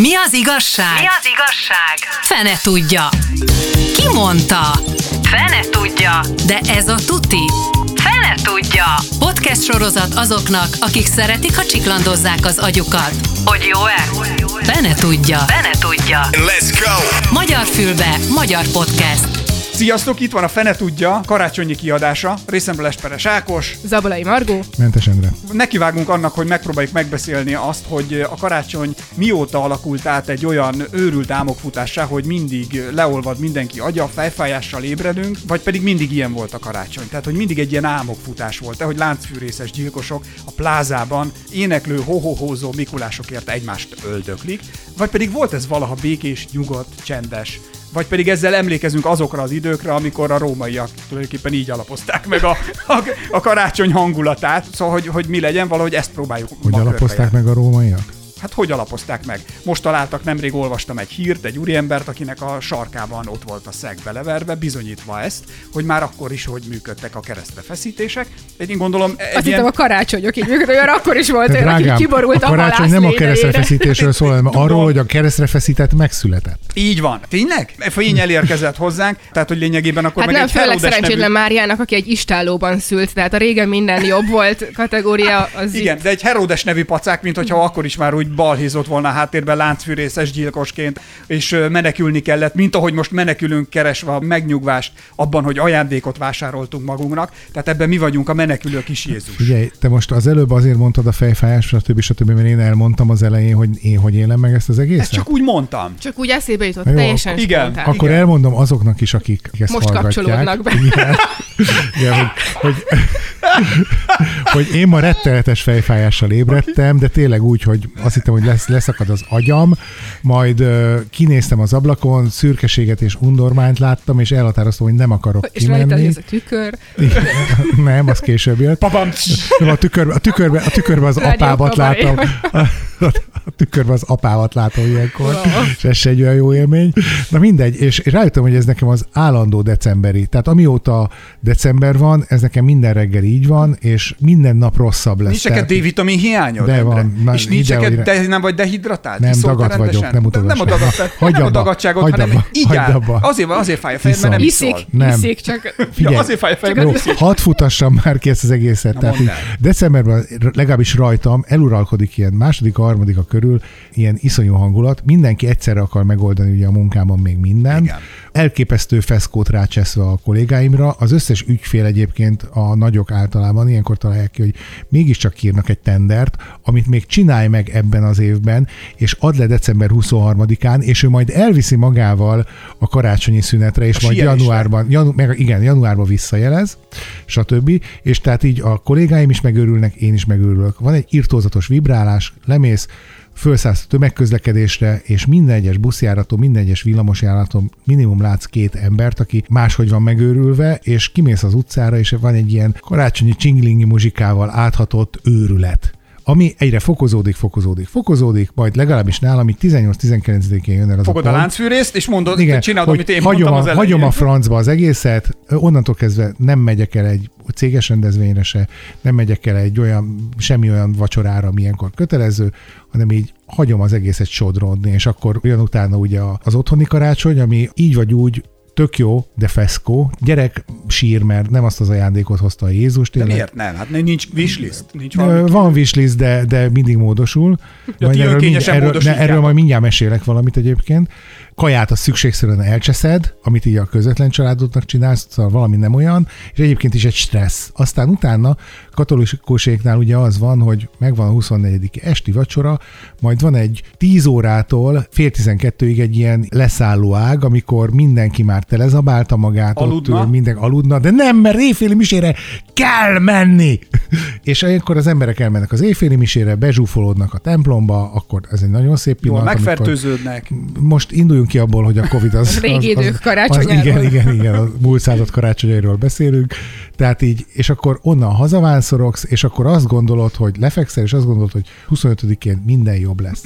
Mi az igazság? Mi az igazság? Fene tudja. Ki mondta? Fene tudja. De ez a tuti. Fene tudja. Podcast sorozat azoknak, akik szeretik, ha csiklandozzák az agyukat. Hogy jó-e? Fene tudja. Fene tudja. Let's go! Magyar fülbe, magyar podcast. Sziasztok, itt van a Fene Tudja karácsonyi kiadása. Részemről Esperes Ákos. Zabolai Margó. Mentes Endre. Nekivágunk annak, hogy megpróbáljuk megbeszélni azt, hogy a karácsony mióta alakult át egy olyan őrült álmokfutássá, hogy mindig leolvad mindenki agya, fejfájással ébredünk, vagy pedig mindig ilyen volt a karácsony. Tehát, hogy mindig egy ilyen álmokfutás volt, hogy láncfűrészes gyilkosok a plázában éneklő hohohózó Mikulásokért egymást öldöklik, vagy pedig volt ez valaha békés, nyugodt, csendes, vagy pedig ezzel emlékezünk azokra az időkre, amikor a rómaiak tulajdonképpen így alapozták meg a, a, a karácsony hangulatát. Szóval, hogy, hogy mi legyen, valahogy ezt próbáljuk Hogy alapozták meg a rómaiak? Hát hogy alapozták meg? Most találtak, nemrég olvastam egy hírt, egy úriembert, akinek a sarkában ott volt a szeg beleverve, bizonyítva ezt, hogy már akkor is hogy működtek a keresztre feszítések. Én gondolom, egy Azt hittem a karácsonyok így működő, olyan akkor is volt olyan, aki kiborult a a, karácsony nem a lényegére. keresztrefeszítésről szól, hanem arról, hogy a keresztrefeszített megszületett. Így van. Tényleg? Fény elérkezett hozzánk, tehát hogy lényegében akkor Hát meg nem, egy főleg szerencsétlen nevű... Máriának, aki egy istállóban szült, tehát a régen minden jobb volt kategória, az Igen, itt. de egy Herodes nevű pacák, mint hogyha akkor is már úgy balhézott volna a háttérben láncfűrészes gyilkosként, és menekülni kellett, mint ahogy most menekülünk keresve a megnyugvást abban, hogy ajándékot vásároltunk magunknak. Tehát ebben mi vagyunk a menekülő kis Jézus. Figyelj, te most az előbb azért mondtad a fejfájás, stb. stb. mert én elmondtam az elején, hogy én hogy élem meg ezt az egészet. Ezt csak úgy mondtam. Csak úgy eszébe jutott, Jó, teljesen igen. spontán. Akkor Igen. elmondom azoknak is, akik ezt Most hallgatják. kapcsolódnak be. Igen, igen hogy, hogy, hogy, én ma rettenetes fejfájással ébredtem, de tényleg úgy, hogy azt hittem, hogy lesz, leszakad az agyam, majd uh, kinéztem az ablakon, szürkeséget és undormányt láttam, és elhatároztam, hogy nem akarok És kimenni. ez a tükör. Igen, nem, az később jött. Nem, a tükörbe, a tükörbe, a tükörbe az Rádió apámat látom. A, a tükörbe az apámat látom ilyenkor, és ez se egy olyan jó élmény. Na mindegy, és rájöttem, hogy ez nekem az állandó decemberi. Tehát amióta december van, ez nekem minden reggel így van, és minden nap rosszabb lesz. Nincs neked D-vitamin hiányod? De van. Na, És nincs neked, de nem vagy dehidratált? Nem, dagadt vagyok, rendesen? nem mutogass Nem a, rá. dagadtság, Hagyd nem a abba, dagadtságot, hagyd hanem abba, így áll. abba. Azért, van, azért fáj a fejed, mert nem iszol. Iszik, Nem. iszik, csak Figyelj, Ja, azért fáj a fejed, mert iszik. hadd futassam már ki ezt az egészet. Na, Tehát így, decemberben legalábbis rajtam eluralkodik ilyen második, harmadika körül ilyen iszonyú hangulat. Mindenki egyszerre akar megoldani ugye a munkában még minden. Igen. Elképesztő feszkót rácseszve a kollégáimra. Az összes ügyfél egyébként a nagyok általában ilyenkor találják ki, hogy mégiscsak írnak egy tendert, amit még csinálj meg ebben az évben, és add le december 23-án, és ő majd elviszi magával a karácsonyi szünetre, és A majd januárban, janu, meg igen, januárban visszajelez, stb. És tehát így a kollégáim is megörülnek, én is megörülök. Van egy irtózatos vibrálás, lemész, felszállsz a tömegközlekedésre, és minden egyes buszjáraton, minden egyes villamosjáraton minimum látsz két embert, aki máshogy van megőrülve, és kimész az utcára, és van egy ilyen karácsonyi csinglingi muzsikával áthatott őrület ami egyre fokozódik, fokozódik, fokozódik, majd legalábbis nálam így 18-19-én jön el az Fogod a a láncfűrészt, és mondod, igen, csinálod, hogy amit én hagyom, mondtam a, az elején. hagyom a francba az egészet, onnantól kezdve nem megyek el egy céges rendezvényre se, nem megyek el egy olyan, semmi olyan vacsorára, ami ilyenkor kötelező, hanem így hagyom az egészet sodrodni, és akkor jön utána ugye az otthoni karácsony, ami így vagy úgy tök jó, de feszkó. Gyerek sír, mert nem azt az ajándékot hozta a Jézus, De tényleg. miért nem? Hát nincs wishlist. Nincs valami. Van wishlist, de, de mindig módosul. Ja, Majd erről, önkényesen erről, ne, erről majd mindjárt mesélek valamit egyébként. Kaját a szükségszerűen elcseszed, amit így a közvetlen családodnak csinálsz, szóval valami nem olyan, és egyébként is egy stressz. Aztán utána katolikuséknál ugye az van, hogy megvan a 24. esti vacsora, majd van egy 10 órától fél 12-ig egy ilyen leszálló ág, amikor mindenki már telezabálta magát, Aludna? ott minden aludna, de nem, mert éjféli misére kell menni. és akkor az emberek elmennek az éjféli misére, bezsúfolódnak a templomba, akkor ez egy nagyon szép Jól pillanat. amikor- megfertőződnek. most induljunk ki abból, hogy a Covid az... Régi az, idők karácsonyáról. Az, igen, igen, igen, a múlt század karácsonyairól beszélünk. Tehát így, és akkor onnan hazavánszorogsz, és akkor azt gondolod, hogy lefekszel, és azt gondolod, hogy 25-én minden jobb lesz.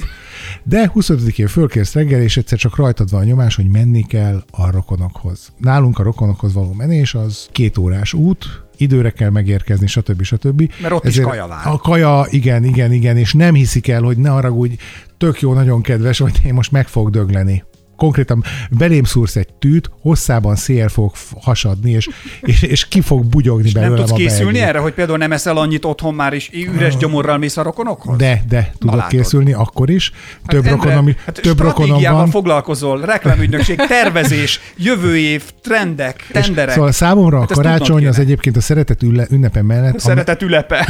De 25-én fölkérsz reggel, és egyszer csak rajtad van a nyomás, hogy menni kell a rokonokhoz. Nálunk a rokonokhoz való menés az két órás út, időre kell megérkezni, stb. stb. Mert ott is kaja vár. A kaja, igen, igen, igen, és nem hiszik el, hogy ne haragudj, tök jó, nagyon kedves, vagy én most meg fog dögleni. Konkrétan belém szúrsz egy tűt, hosszában szél fog hasadni, és, és, és ki fog bugyogni Nem belőlem tudsz a készülni belgé. erre, hogy például nem eszel annyit otthon már, és üres gyomorral mész a rokonokhoz? De, de tudok készülni akkor is. Több, Endre, rokonom, hát több rokonom van. foglalkozol, reklámügynökség, tervezés, jövő év, trendek, És tenderek. Szóval számomra a Hát tudnod karácsony az egyébként a szeretet ünnepe mellett, a, Szeretet ülepe.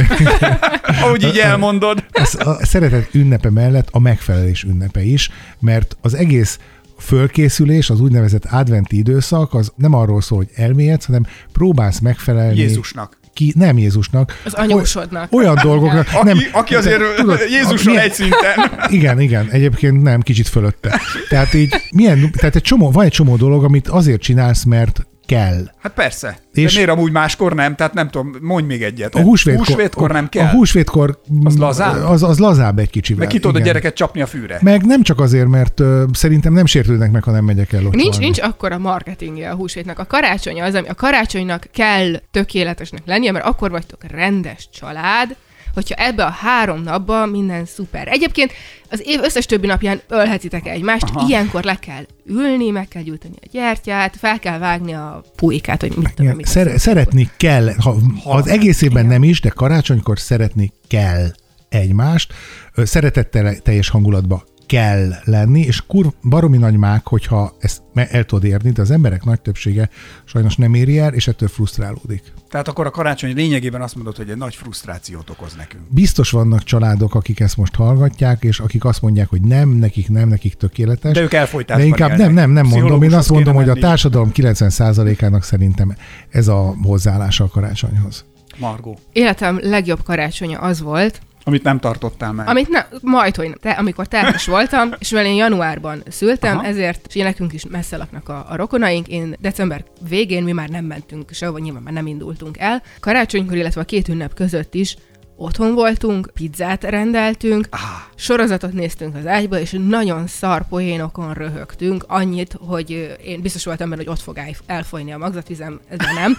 Ahogy így elmondod. az a szeretet ünnepe mellett a megfelelés ünnepe is, mert az egész fölkészülés, az úgynevezett adventi időszak, az nem arról szól, hogy elmélyedsz, hanem próbálsz megfelelni. Jézusnak. Ki, nem Jézusnak. Az anyósodnak. Olyan dolgoknak. Aki, nem, aki azért tudod, Jézussal milyen- egy szinten. Igen, igen, egyébként nem, kicsit fölötte. Tehát így, milyen, tehát egy csomó, van egy csomó dolog, amit azért csinálsz, mert kell. Hát persze. És- És De miért amúgy máskor nem? Tehát nem tudom, mondj még egyet. A húsvétkor, húsvétkor nem kell. A húsvétkor Az lazább? Az, az lazább egy kicsivel. Meg ki tudod a gyereket csapni a fűre. Meg nem csak azért, mert ö, szerintem nem sértődnek meg, ha nem megyek el locsolni. Nincs, nincs akkora marketingje a húsvétnek. A karácsony az, ami a karácsonynak kell tökéletesnek lennie, mert akkor vagytok rendes család, hogyha ebbe a három napban minden szuper. Egyébként az év összes többi napján ölhetitek egymást, Aha. Ilyenkor le kell ülni, meg kell gyújtani a gyertyát, fel kell vágni a pulykát, hogy mit tudom, Igen, mit szer- szeretni kell, ha, az egész évben nem is, de karácsonykor szeretni kell egymást, szeretettel teljes hangulatba kell lenni, és kur baromi nagy mák, hogyha ezt me- el tudod érni, de az emberek nagy többsége sajnos nem éri el, és ettől frusztrálódik. Tehát akkor a karácsony lényegében azt mondod, hogy egy nagy frusztrációt okoz nekünk. Biztos vannak családok, akik ezt most hallgatják, és akik azt mondják, hogy nem, nekik nem, nekik tökéletes. De ők elfolytásban De inkább nem, nem, nem mondom. Én azt mondom, hogy a társadalom 90%-ának szerintem ez a hozzáállása a karácsonyhoz. Margó, Életem legjobb karácsonya az volt, amit nem tartottál meg. Amit ne, majd, hogy te, amikor terhes voltam, és mivel én januárban szültem, Aha. ezért, és én nekünk is messze laknak a, a rokonaink, én december végén mi már nem mentünk sehova, nyilván már nem indultunk el. Karácsonykor, illetve a két ünnep között is otthon voltunk, pizzát rendeltünk, Ah, sorozatot néztünk az ágyba, és nagyon szar poénokon röhögtünk, annyit, hogy én biztos voltam benne, hogy ott fog el- elfolyni a magzatvizem, de nem,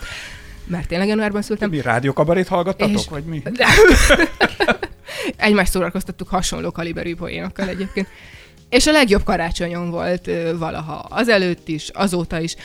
mert tényleg januárban szültem. mi rádiókabarét hallgattatok, És- vagy mi? Egymást szórakoztattuk hasonló kaliberű poénokkal egyébként. És a legjobb karácsonyom volt ö, valaha. Azelőtt is, azóta is.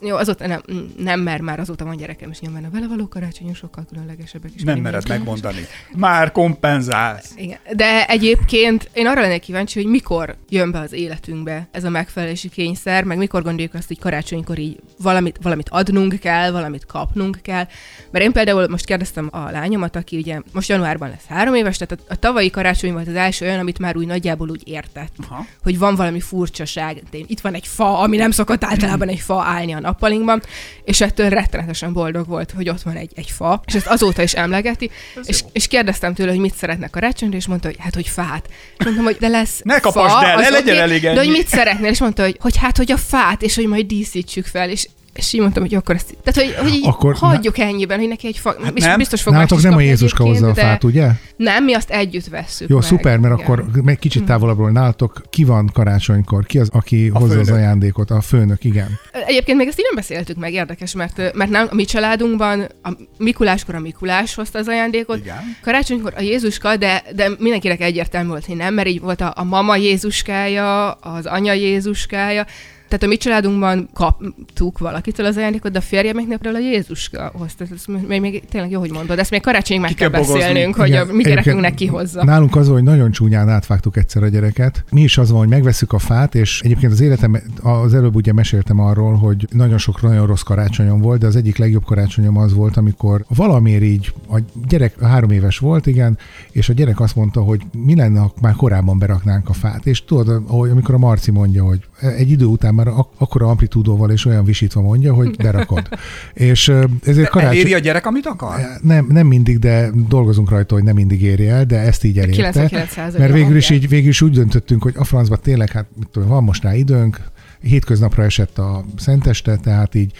Jó, azóta nem, nem mert már azóta van gyerekem, és nyilván a vele való karácsonyom sokkal különlegesebbek is. Nem mered megmondani. Már kompenzálsz. Igen. De egyébként én arra lennék kíváncsi, hogy mikor jön be az életünkbe ez a megfelelési kényszer, meg mikor gondoljuk azt, hogy karácsonykor így valamit, valamit adnunk kell, valamit kapnunk kell. Mert én például most kérdeztem a lányomat, aki ugye most januárban lesz három éves, tehát a, a tavalyi karácsony volt az első olyan, amit már úgy nagyjából úgy értett, Aha. Hogy van valami furcsaság. Itt van egy fa, ami nem szokott általában egy fa állni a nappalinkban, és ettől rettenetesen boldog volt, hogy ott van egy, egy fa, és ezt azóta is emlegeti, és, és kérdeztem tőle, hogy mit szeretne karácsonyra, és mondta, hogy hát, hogy fát. És mondtam, hogy de lesz Ne kapasd fa, el, ne legyen oké, elég De ennyi. hogy mit szeretnél, és mondta, hogy, hogy hát, hogy a fát, és hogy majd díszítsük fel, és és így mondtam, hogy akkor ezt... Tehát, hogy, hogy így Akkor hagyjuk ennyiben, hogy neki egy fa... Hát és nem. biztos fog Nálatok nem a Jézuska hozza a fát, ugye? Nem, mi azt együtt vesszük Jó, meg. szuper, mert Igen. akkor meg kicsit távolabbról nálatok ki van karácsonykor? Ki az, aki A hozza az főnök. ajándékot? A főnök, igen. Egyébként még ezt így nem beszéltük meg, érdekes, mert, mert nem, a mi családunkban a Mikuláskor a Mikulás hozta az ajándékot, Igen. karácsonykor a Jézuska, de, de mindenkinek egyértelmű volt, hogy nem, mert így volt a, a mama Jézuskája, az anya Jézuskája, tehát a mi családunkban kaptuk valakitől az ajándékot, de a férjemeknél például a Jézuska hozta. Ez még, még tényleg jó, hogy mondod. Ezt még karácsonyig meg kell kell beszélnünk, hogy Igen, a mi gyerekünknek kihozza. Nálunk az, van, hogy nagyon csúnyán átvágtuk egyszer a gyereket. Mi is az van, hogy megveszük a fát, és egyébként az életem, az előbb ugye meséltem arról, hogy nagyon sok nagyon rossz karácsonyom volt, de az egyik legjobb karácsonyom az volt, amikor valamiért így a gyerek három éves volt, igen, és a gyerek azt mondta, hogy mi lenne, ha már korábban beraknánk a fát. És tudod, amikor a Marci mondja, hogy egy idő után már ak- akkora amplitúdóval és olyan visítva mondja, hogy berakod. és ezért karácsony... Eléri a gyerek, amit akar? Nem, nem mindig, de dolgozunk rajta, hogy nem mindig éri el, de ezt így elérte. 99% Mert végül is, így, végül is úgy döntöttünk, hogy a francba tényleg, hát mit tudom, van most rá időnk, hétköznapra esett a szenteste, tehát így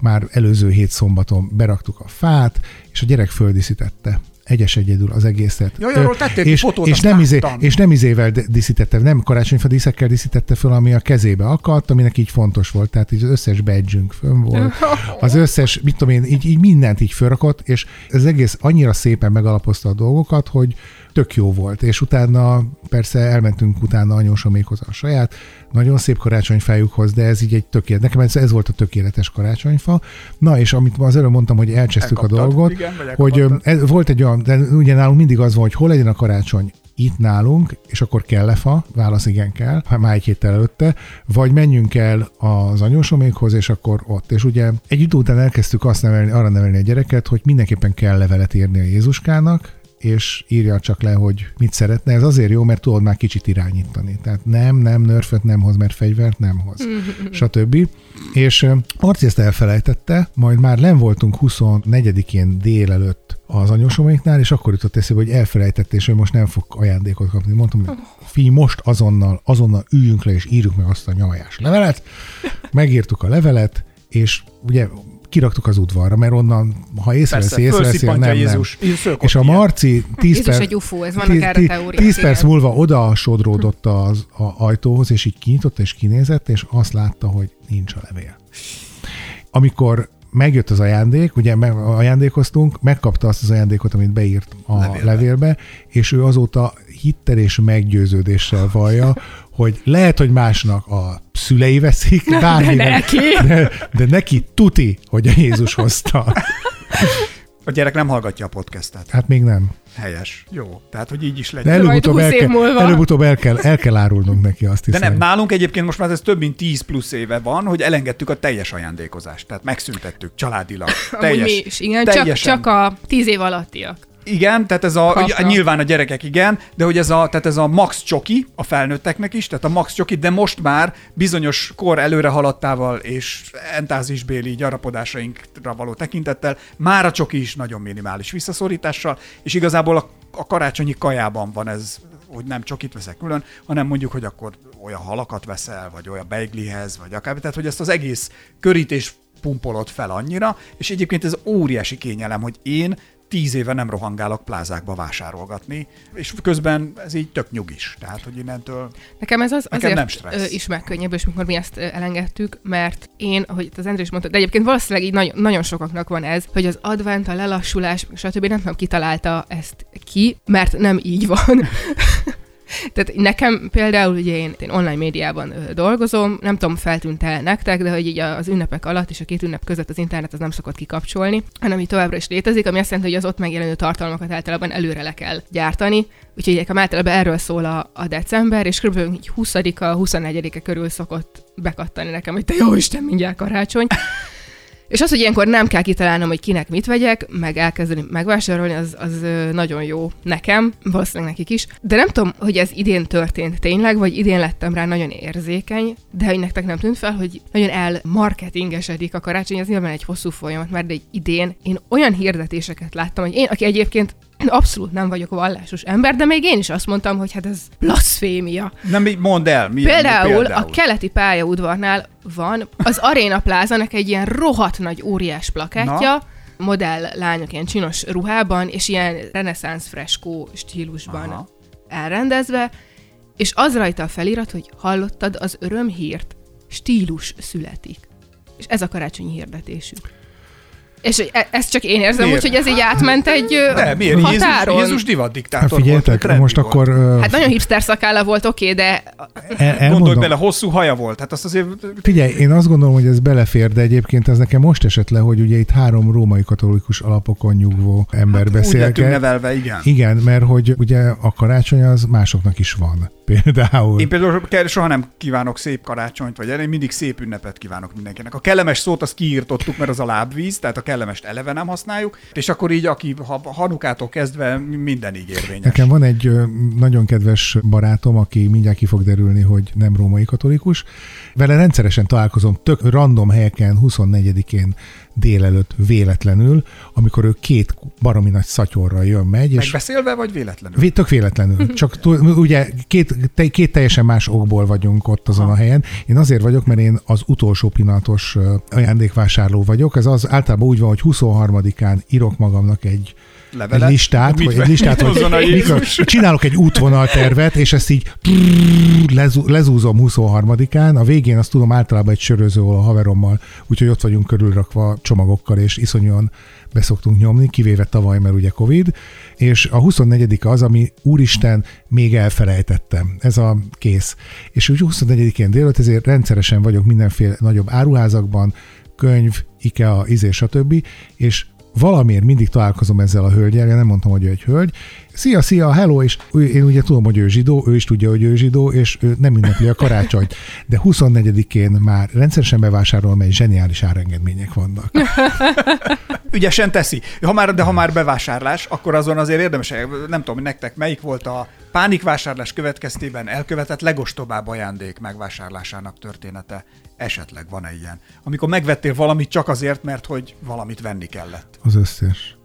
már előző hét szombaton beraktuk a fát, és a gyerek földíszítette egyes egyedül az egészet. Jaj, arról tettél és, fotót, és, nem izé, és nem izével díszítette, nem karácsonyfa díszekkel díszítette föl, ami a kezébe akadt, aminek így fontos volt. Tehát így az összes badge fönn volt, az összes, mit tudom én, így, így mindent így fölrakott, és ez egész annyira szépen megalapozta a dolgokat, hogy tök jó volt, és utána persze elmentünk utána anyósomékhoz a saját, nagyon szép karácsonyfájukhoz, de ez így egy tökéletes, nekem ez, ez volt a tökéletes karácsonyfa. Na, és amit az előbb mondtam, hogy elcsesztük a dolgot, igen, hogy ez, volt egy olyan, de ugye nálunk mindig az van, hogy hol legyen a karácsony, itt nálunk, és akkor kell-e fa? Válasz igen kell, ha már egy héttel előtte, vagy menjünk el az anyósomékhoz, és akkor ott. És ugye egy idő után elkezdtük azt nevelni, arra nevelni a gyereket, hogy mindenképpen kell levelet írni a Jézuskának, és írja csak le, hogy mit szeretne. Ez azért jó, mert tudod már kicsit irányítani. Tehát nem, nem, nörföt nem hoz, mert fegyvert nem hoz, stb. És ö, Marci ezt elfelejtette, majd már nem voltunk 24-én délelőtt az anyósoméknál, és akkor jutott eszébe, hogy elfelejtette, és ő most nem fog ajándékot kapni. Mondtam, hogy figyelj, most azonnal, azonnal üljünk le, és írjuk meg azt a nyavajás levelet. Megírtuk a levelet, és ugye kiraktuk az udvarra, mert onnan, ha észreveszi, észreveszi, nem, nem. Jézus. És a. Marci 10 Jézus perc, egy UFO, ez vannak erre tí- teóriák, 10 perc múlva oda sodródott az a ajtóhoz, és így kinyitotta, és kinézett, és azt látta, hogy nincs a levél. Amikor megjött az ajándék, ugye me- ajándékoztunk, megkapta azt az ajándékot, amit beírt a Levélbe. levélbe, levélbe és ő azóta hittel és meggyőződéssel vallja, hogy lehet, hogy másnak a szülei veszik, bárminek, neki. de, de neki tuti, hogy a Jézus hozta. A gyerek nem hallgatja a podcastet. Hát még nem. Helyes. Jó. Tehát, hogy így is De legyen. Elő- előbb-utóbb, el 20 év kell, előbb-utóbb el, kell, el kell árulnunk neki, azt De hiszem. nem, nálunk egyébként most már ez több mint 10 plusz éve van, hogy elengedtük a teljes ajándékozást. Tehát megszüntettük családilag. Amúgy Teljes, mi is, igen, csak, teljesen. csak a tíz év alattiak. Igen, tehát ez a, Kapnak. nyilván a gyerekek igen, de hogy ez a, tehát ez a max csoki a felnőtteknek is, tehát a max csoki, de most már bizonyos kor előre haladtával és entázisbéli gyarapodásainkra való tekintettel már a csoki is nagyon minimális visszaszorítással, és igazából a, a karácsonyi kajában van ez, hogy nem csokit veszek külön, hanem mondjuk, hogy akkor olyan halakat veszel, vagy olyan beiglihez, vagy akár, tehát hogy ezt az egész körítés pumpolod fel annyira, és egyébként ez óriási kényelem, hogy én tíz éve nem rohangálok plázákba vásárolgatni, és közben ez így tök nyugis. Tehát, hogy innentől Nekem ez az Nekem nem azért stressz. ö, is megkönnyebbés, mikor mi ezt elengedtük, mert én, ahogy az Andrés mondta, de egyébként valószínűleg így nagyon, nagyon sokaknak van ez, hogy az advent, a lelassulás, stb. nem tudom, kitalálta ezt ki, mert nem így van. Tehát nekem például ugye én, én online médiában dolgozom, nem tudom, feltűnt el nektek, de hogy így az ünnepek alatt és a két ünnep között az internet az nem szokott kikapcsolni, hanem így továbbra is létezik, ami azt jelenti, hogy az ott megjelenő tartalmakat általában előre le kell gyártani. Úgyhogy nekem általában erről szól a, a december, és kb. így 20-a, 24-e körül szokott bekattani nekem, hogy te jó Isten, mindjárt karácsony. És az, hogy ilyenkor nem kell kitalálnom, hogy kinek mit vegyek, meg elkezdeni megvásárolni, az, az nagyon jó nekem, valószínűleg nekik is. De nem tudom, hogy ez idén történt tényleg, vagy idén lettem rá nagyon érzékeny, de hogy nektek nem tűnt fel, hogy nagyon elmarketingesedik a karácsony, ez nyilván egy hosszú folyamat, mert egy idén én olyan hirdetéseket láttam, hogy én, aki egyébként abszolút nem vagyok vallásos ember, de még én is azt mondtam, hogy hát ez blaszfémia. nem így mondd el. Milyen, Például, a keleti pályaudvarnál van az Arena Plázának egy ilyen rohadt nagy óriás plakátja, modell lányok ilyen csinos ruhában, és ilyen reneszánsz freskó stílusban Aha. elrendezve, és az rajta a felirat, hogy hallottad az örömhírt, stílus születik. És ez a karácsonyi hirdetésük. És e- ezt csak én érzem, úgyhogy ez így átment egy De miért? Jézus, határon. Jézus divat Hát diktátor volt. figyeljetek, most volt. akkor Hát nagyon hipster szakálla volt, oké, de el, Gondolj bele, hosszú haja volt. Hát azt azért Figyelj, én azt gondolom, hogy ez belefér, de egyébként ez nekem most esett le, hogy ugye itt három római katolikus alapokon nyugvó ember Hát úgy lettünk beszélget. nevelve, igen. Igen, mert hogy ugye a karácsony az másoknak is van. Például. Én például soha nem kívánok szép karácsonyt, vagy én mindig szép ünnepet kívánok mindenkinek. A kellemes szót azt kiírtottuk, mert az a lábvíz, tehát a kellemest eleve nem használjuk, és akkor így, aki ha, hanukától kezdve mindenig érvényes. Nekem van egy nagyon kedves barátom, aki mindjárt ki fog derülni, hogy nem római katolikus. Vele rendszeresen találkozom tök random helyeken 24-én délelőtt véletlenül, amikor ő két baromi nagy szatyorral jön, megy, és Megbeszélve, vagy véletlenül? Vé- Tök véletlenül. Csak tú- ugye két, te, két teljesen más okból vagyunk ott azon a helyen. Én azért vagyok, mert én az utolsó pillanatos ajándékvásárló vagyok. Ez az általában úgy van, hogy 23-án írok magamnak egy levelet. egy listát, ve- egy listát, a hogy mikor, csinálok egy útvonaltervet, és ezt így lezú, lezúzom 23-án, a végén azt tudom általában egy söröző, ahol a haverommal, úgyhogy ott vagyunk körülrakva csomagokkal, és iszonyúan beszoktunk nyomni, kivéve tavaly, mert ugye Covid, és a 24 az, ami úristen, még elfelejtettem. Ez a kész. És úgy 24-én délután ezért rendszeresen vagyok mindenféle nagyobb áruházakban, könyv, IKEA, izé, stb. És valamiért mindig találkozom ezzel a hölgyel, nem mondtam, hogy ő egy hölgy. Szia, szia, hello, és ő- én ugye tudom, hogy ő zsidó, ő is tudja, hogy ő zsidó, és ő nem ünnepli a karácsonyt. De 24-én már rendszeresen bevásárol, mert zseniális árengedmények vannak. Ügyesen teszi. Ha már, de ha már bevásárlás, akkor azon azért érdemes, nem tudom, nektek melyik volt a pánikvásárlás következtében elkövetett legostobább ajándék megvásárlásának története. Esetleg van-e ilyen? Amikor megvettél valamit csak azért, mert hogy valamit venni kellett. Az összes.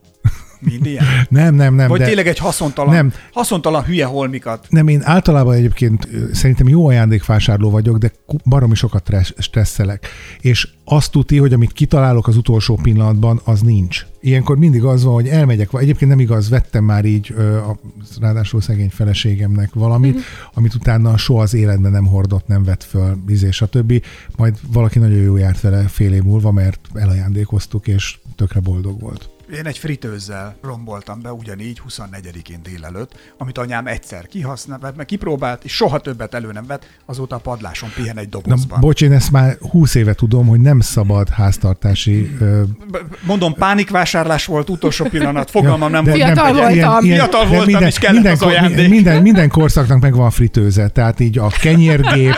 Mind ilyen? Nem, nem, nem. Vagy de... tényleg egy haszontalan, Nem. haszontalan hülye holmikat. Nem, én általában egyébként szerintem jó ajándékvásárló vagyok, de baromi sokat stressz- stresszelek. És azt tuti, hogy amit kitalálok az utolsó pillanatban, az nincs. Ilyenkor mindig az van, hogy elmegyek, vagy egyébként nem igaz, vettem már így a, ráadásul szegény feleségemnek valamit, Mhm. amit utána soha az életben nem hordott, nem vett föl, izé, stb. Majd valaki nagyon jó járt vele fél év múlva, mert elajándékoztuk, és tökre boldog volt. Én egy fritőzzel romboltam be ugyanígy 24-én délelőtt, amit anyám egyszer kihasznált, meg kipróbált, és soha többet elő nem vett, azóta a padláson pihen egy Na, dobozban. bocs, én ezt már húsz éve tudom, hogy nem szabad háztartási ö, Mondom, pánikvásárlás volt, utolsó pillanat, fogalmam nem de volt. Fiatal voltam. Fiatal de voltam, és kellett minden, az ajándék. Minden, minden korszaknak megvan a fritőze, tehát így a kenyérgép,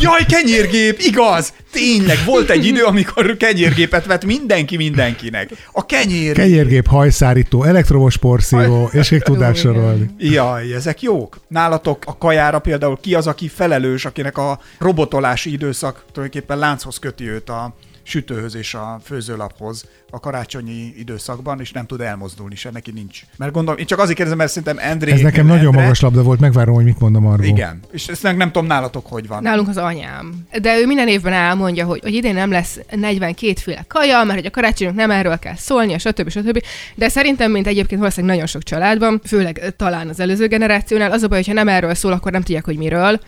Jaj, kenyérgép, igaz! Tényleg, volt egy idő, amikor kenyérgépet vett mindenki mindenkinek. A kenyér... kenyérgép, hajszárító, elektromos porszívó, és még tudnál igen. sorolni. Jaj, ezek jók. Nálatok a kajára például ki az, aki felelős, akinek a robotolási időszak tulajdonképpen lánchoz köti őt a sütőhöz és a főzőlaphoz a karácsonyi időszakban, és nem tud elmozdulni se, neki nincs. Mert gondolom, én csak azért kérdezem, mert szerintem André... Ez nekem nagyon Endre- magas labda volt, megvárom, hogy mit mondom arról. Igen, és ezt nem, nem tudom nálatok, hogy van. Nálunk az anyám. De ő minden évben elmondja, hogy, hogy idén nem lesz 42 féle kaja, mert hogy a karácsonyok nem erről kell szólni, stb. stb. De szerintem, mint egyébként valószínűleg nagyon sok családban, főleg talán az előző generációnál, az a baj, hogyha nem erről szól, akkor nem tudják, hogy miről.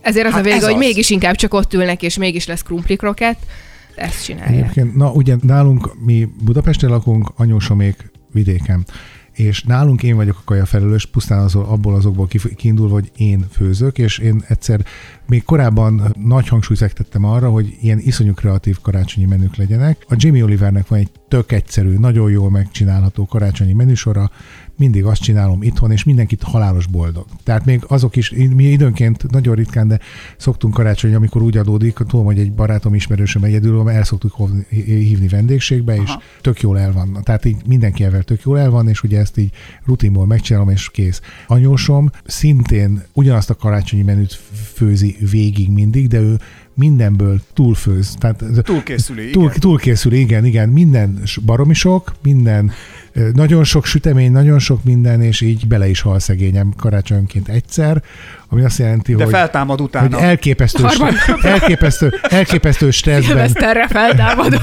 Ezért az Hát a vége, ez hogy az. mégis inkább csak ott ülnek, és mégis lesz krumpli krokett. Ezt csinálják. Egyébként, na ugye nálunk mi Budapesten lakunk, anyósomék vidéken. És nálunk én vagyok a kaja felelős, pusztán az, abból azokból kiindulva, hogy én főzök, és én egyszer még korábban nagy hangsúlyt fektettem arra, hogy ilyen iszonyú kreatív karácsonyi menük legyenek. A Jamie Olivernek van egy tök egyszerű, nagyon jól megcsinálható karácsonyi menüsora, mindig azt csinálom itthon, és mindenkit halálos boldog. Tehát még azok is, mi időnként nagyon ritkán, de szoktunk karácsony, amikor úgy adódik, tudom, hogy egy barátom ismerősöm egyedül, van, el szoktuk hovni- hívni vendégségbe, és Aha. tök jól el van. Tehát így mindenki ezzel tök jól el van, és ugye ezt így rutinból megcsinálom, és kész. Anyósom szintén ugyanazt a karácsonyi menüt főzi végig mindig, de ő mindenből túlfőz. Tehát Túlkészüli, túl, igen. túlkészül, igen, igen. Minden baromi sok, minden nagyon sok sütemény, nagyon sok minden, és így bele is hal szegényem karácsonyonként egyszer, ami azt jelenti, De hogy, feltámad hogy utána. elképesztő, Harmadnap. elképesztő, elképesztő stresszben, Szilveszterre feltámadott.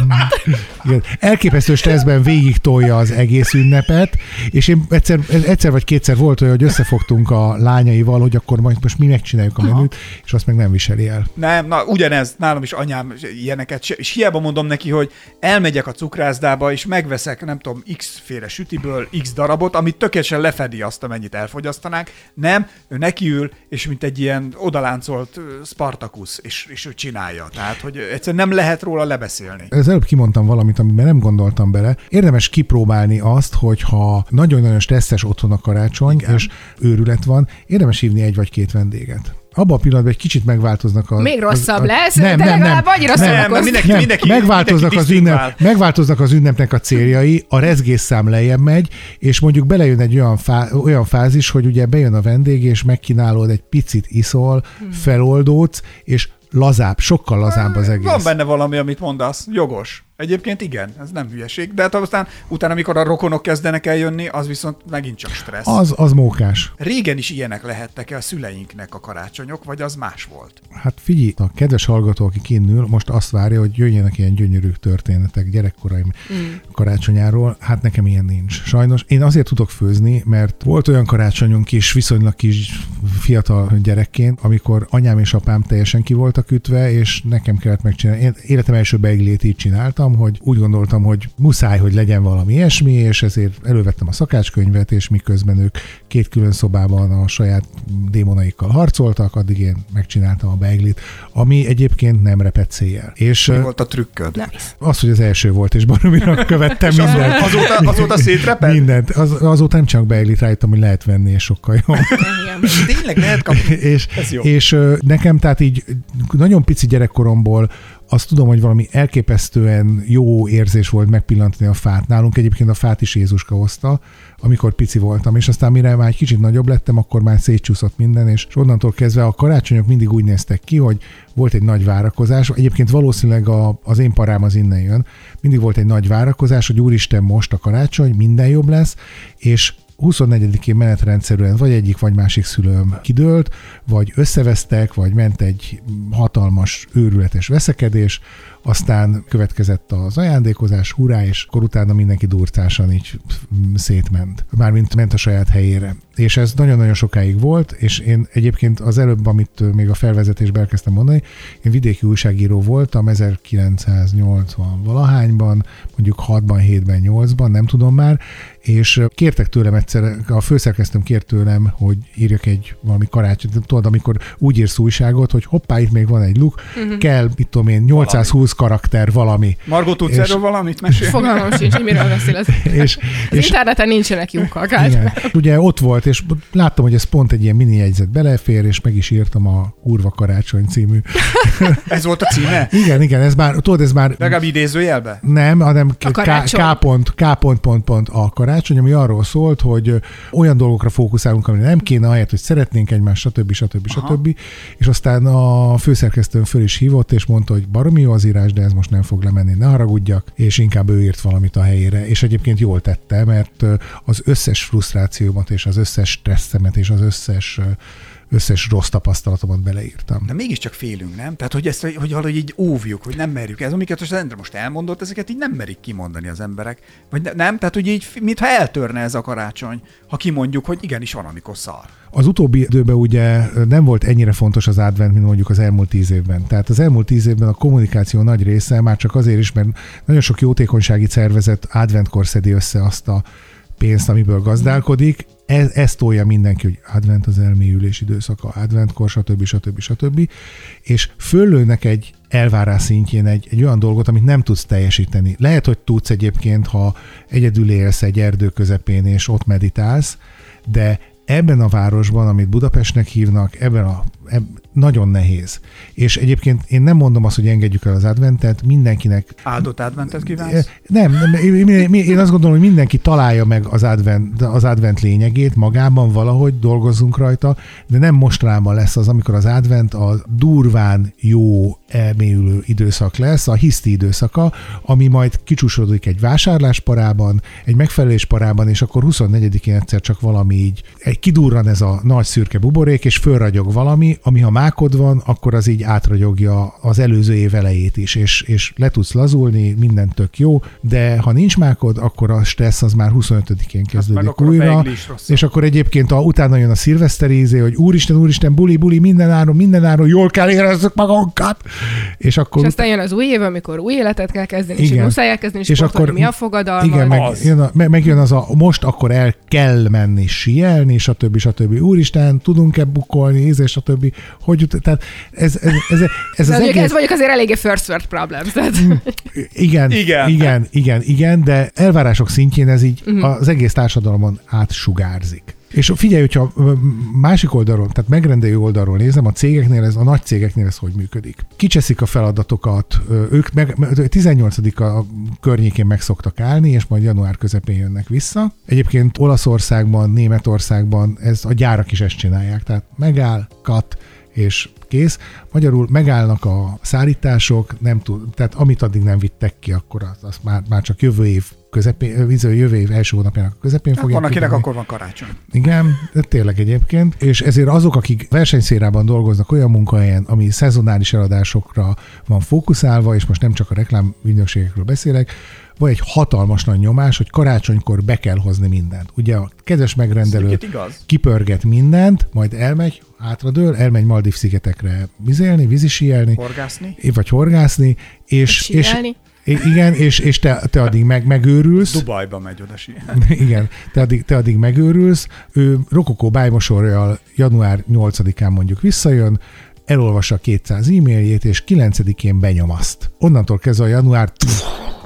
igen, elképesztő stresszben végig tolja az egész ünnepet, és én egyszer, egyszer vagy kétszer volt olyan, hogy összefogtunk a lányaival, hogy akkor majd most mi megcsináljuk a menüt, és azt meg nem viseli el. Nem, na ugyanez, nálam is anyám ilyeneket, és hiába mondom neki, hogy elmegyek a cukrászdába, és megveszek, nem tudom, x féle sütiből x darabot, amit tökéletesen lefedi azt, amennyit elfogyasztanák. Nem, ő nekiül, és mint egy ilyen odaláncolt Spartacus, és, és ő csinálja. Tehát, hogy egyszerűen nem lehet róla lebeszélni. Az előbb kimondtam valamit, amiben nem gondoltam bele. Érdemes kipróbálni azt, hogyha nagyon-nagyon stresszes otthon a karácsony, Igen. és őrület van, érdemes hívni egy vagy két vendéget. Abban a pillanatban egy kicsit megváltoznak a... Még rosszabb az- lesz, de legalább annyira Nem, mert mindenki, nem, mindenki, megváltoznak, mindenki az ünnep, megváltoznak az ünnepnek a céljai, a rezgésszám lejjebb megy, és mondjuk belejön egy olyan, fá, olyan fázis, hogy ugye bejön a vendég, és megkínálod egy picit iszol, feloldódsz, és lazább, sokkal lazább az egész. Van benne valami, amit mondasz. Jogos. Egyébként igen, ez nem hülyeség, de hát aztán utána, amikor a rokonok kezdenek el jönni, az viszont megint csak stressz. Az, az mókás. Régen is ilyenek lehettek el szüleinknek a karácsonyok, vagy az más volt? Hát figyelj, a kedves hallgató, aki kinn ül, most azt várja, hogy jöjjenek ilyen gyönyörű történetek gyerekkoraim mm. karácsonyáról. Hát nekem ilyen nincs. Sajnos én azért tudok főzni, mert volt olyan karácsonyunk is, viszonylag kis fiatal gyerekként, amikor anyám és apám teljesen ki voltak ütve, és nekem kellett megcsinálni. Én életem első beiglét így csináltam, hogy úgy gondoltam, hogy muszáj, hogy legyen valami ilyesmi, és ezért elővettem a szakácskönyvet, és miközben ők két külön szobában a saját démonaikkal harcoltak, addig én megcsináltam a beiglit, ami egyébként nem repett széjjel. És Mi volt a trükköd? Nice. az, hogy az első volt, és baromira követtem mindent. Azóta, azóta szétreped? Mindent. Az, azóta nem csak beiglit rájöttem, hogy lehet venni, és sokkal jobb. Tényleg lehet kapni? és, Ez jó. és nekem tehát így nagyon pici gyerekkoromból azt tudom, hogy valami elképesztően jó érzés volt megpillantani a fát. Nálunk egyébként a fát is Jézuska hozta, amikor pici voltam, és aztán mire már egy kicsit nagyobb lettem, akkor már szétcsúszott minden, és onnantól kezdve a karácsonyok mindig úgy néztek ki, hogy volt egy nagy várakozás. Egyébként valószínűleg a, az én parám az innen jön. Mindig volt egy nagy várakozás, hogy úristen, most a karácsony, minden jobb lesz, és 24-én menetrendszerűen vagy egyik, vagy másik szülőm kidőlt, vagy összevesztek, vagy ment egy hatalmas, őrületes veszekedés, aztán következett az ajándékozás, hurrá, és akkor utána mindenki durcásan így szétment. Mármint ment a saját helyére. És ez nagyon-nagyon sokáig volt, és én egyébként az előbb, amit még a felvezetésben elkezdtem mondani, én vidéki újságíró voltam 1980 valahányban, mondjuk 6-ban, 7-ben, 8-ban, nem tudom már, és kértek tőlem egyszer, a főszerkesztőm kért tőlem, hogy írjak egy valami karácsony, tudod, amikor úgy írsz újságot, hogy hoppá, itt még van egy luk, uh-huh. kell, mit tudom én, 820 karakter valami. Margot, tudsz És- erről valamit mesélni? Fogalmam sincs, hogy miről beszél. És, Az interneten nincsenek lyukak. ugye ott volt, és láttam, hogy ez pont egy ilyen mini jegyzet belefér, és meg is írtam a Kurva Karácsony című. Ez volt a címe? Igen, igen, ez már, tudod, ez már Legalább idézőjelbe? nem, hanem A K, karácsony. K, pont, K pont, pont, pont a karácsony, ami arról szólt, hogy olyan dolgokra fókuszálunk, ami nem kéne, ahelyett, hogy szeretnénk egymást, stb. stb. stb. És aztán a főszerkesztőm föl is hívott, és mondta, hogy baromi jó az írás, de ez most nem fog lemenni, ne haragudjak, és inkább ő írt valamit a helyére. És egyébként jól tette, mert az összes frusztrációmat, és az összes stresszemet, és az összes összes rossz tapasztalatomat beleírtam. De mégiscsak félünk, nem? Tehát, hogy ezt hogy valahogy így óvjuk, hogy nem merjük. Ez, amiket most Endre most elmondott, ezeket így nem merik kimondani az emberek. Vagy ne, nem? Tehát, hogy így, mintha eltörne ez a karácsony, ha kimondjuk, hogy igenis van, amikor szar. Az utóbbi időben ugye nem volt ennyire fontos az advent, mint mondjuk az elmúlt tíz évben. Tehát az elmúlt tíz évben a kommunikáció nagy része már csak azért is, mert nagyon sok jótékonysági szervezet adventkor szedi össze azt a pénzt, amiből gazdálkodik. Ez, ez tolja mindenki, hogy advent az elmélyülés időszaka, adventkor, stb. stb. stb. És föllőnek egy elvárás szintjén egy, egy olyan dolgot, amit nem tudsz teljesíteni. Lehet, hogy tudsz egyébként, ha egyedül élsz egy erdő közepén, és ott meditálsz, de ebben a városban, amit Budapestnek hívnak, ebben a, eb, nagyon nehéz. És egyébként én nem mondom azt, hogy engedjük el az adventet, mindenkinek Áldott adventet kívánsz? nem, nem én, én, azt gondolom, hogy mindenki találja meg az advent, az advent lényegét magában valahogy, dolgozzunk rajta, de nem mostanában lesz az, amikor az advent a durván jó elmélyülő időszak lesz, a hiszti időszaka, ami majd kicsúsodik egy vásárlásparában, egy megfelelésparában, és akkor 24-én egyszer csak valami így, egy kidurran ez a nagy szürke buborék, és fölragyog valami, ami ha mákod van, akkor az így átragyogja az előző év elejét is, és, és le tudsz lazulni, minden tök jó, de ha nincs mákod, akkor a stressz az már 25-én kezdődik meg akkor a újra, és akkor egyébként a, utána jön a szilveszteri ízé, hogy úristen, úristen, buli, buli, minden áron, minden áron, jól kell érezzük magunkat, és akkor És aztán jön az új év, amikor új életet kell kezdeni, és Igen. így muszáj elkezdeni, és, És és akkor- mi a fogadalma. Igen, meg, Az. jön a, meg, megjön az a, most akkor el kell menni síelni, stb. stb. Úristen, tudunk-e bukolni, íz, és stb. Hogy jut, tehát ez, ez, ez, ez, az egész... ez mondjuk azért eléggé first world problems. Tehát. Igen, Igen. igen, igen, igen, de elvárások szintjén ez így uh-huh. az egész társadalomon átsugárzik. És figyelj, hogyha másik oldalról, tehát megrendelő oldalról nézem, a cégeknél, ez, a nagy cégeknél ez hogy működik. Kicseszik a feladatokat, ők meg, me- 18 a környékén meg szoktak állni, és majd január közepén jönnek vissza. Egyébként Olaszországban, Németországban ez a gyárak is ezt csinálják, tehát megáll, kat, és kész. Magyarul megállnak a szállítások, nem tud, tehát amit addig nem vittek ki, akkor azt, azt már, már csak jövő év közepén, jövő év első hónapjának a közepén fogják Van, akinek akkor van karácsony. Igen, tényleg egyébként. És ezért azok, akik versenyszérában dolgoznak olyan munkahelyen, ami szezonális eladásokra van fókuszálva, és most nem csak a reklámügynökségekről beszélek, vagy egy hatalmas nagy nyomás, hogy karácsonykor be kell hozni mindent. Ugye a kedves megrendelő kipörget mindent, majd elmegy, hátradől, elmegy Maldiv szigetekre vizélni, vízisíjelni, Horgászni. vagy horgászni, és, és Síelni. I- igen, és, és te, te addig meg, megőrülsz. Dubajba megy oda síelni. Igen, te addig, te addig megőrülsz. Ő Rokokó bájmosorjal január 8-án mondjuk visszajön, elolvassa 200 e-mailjét, és 9-én benyomaszt. Onnantól kezdve a január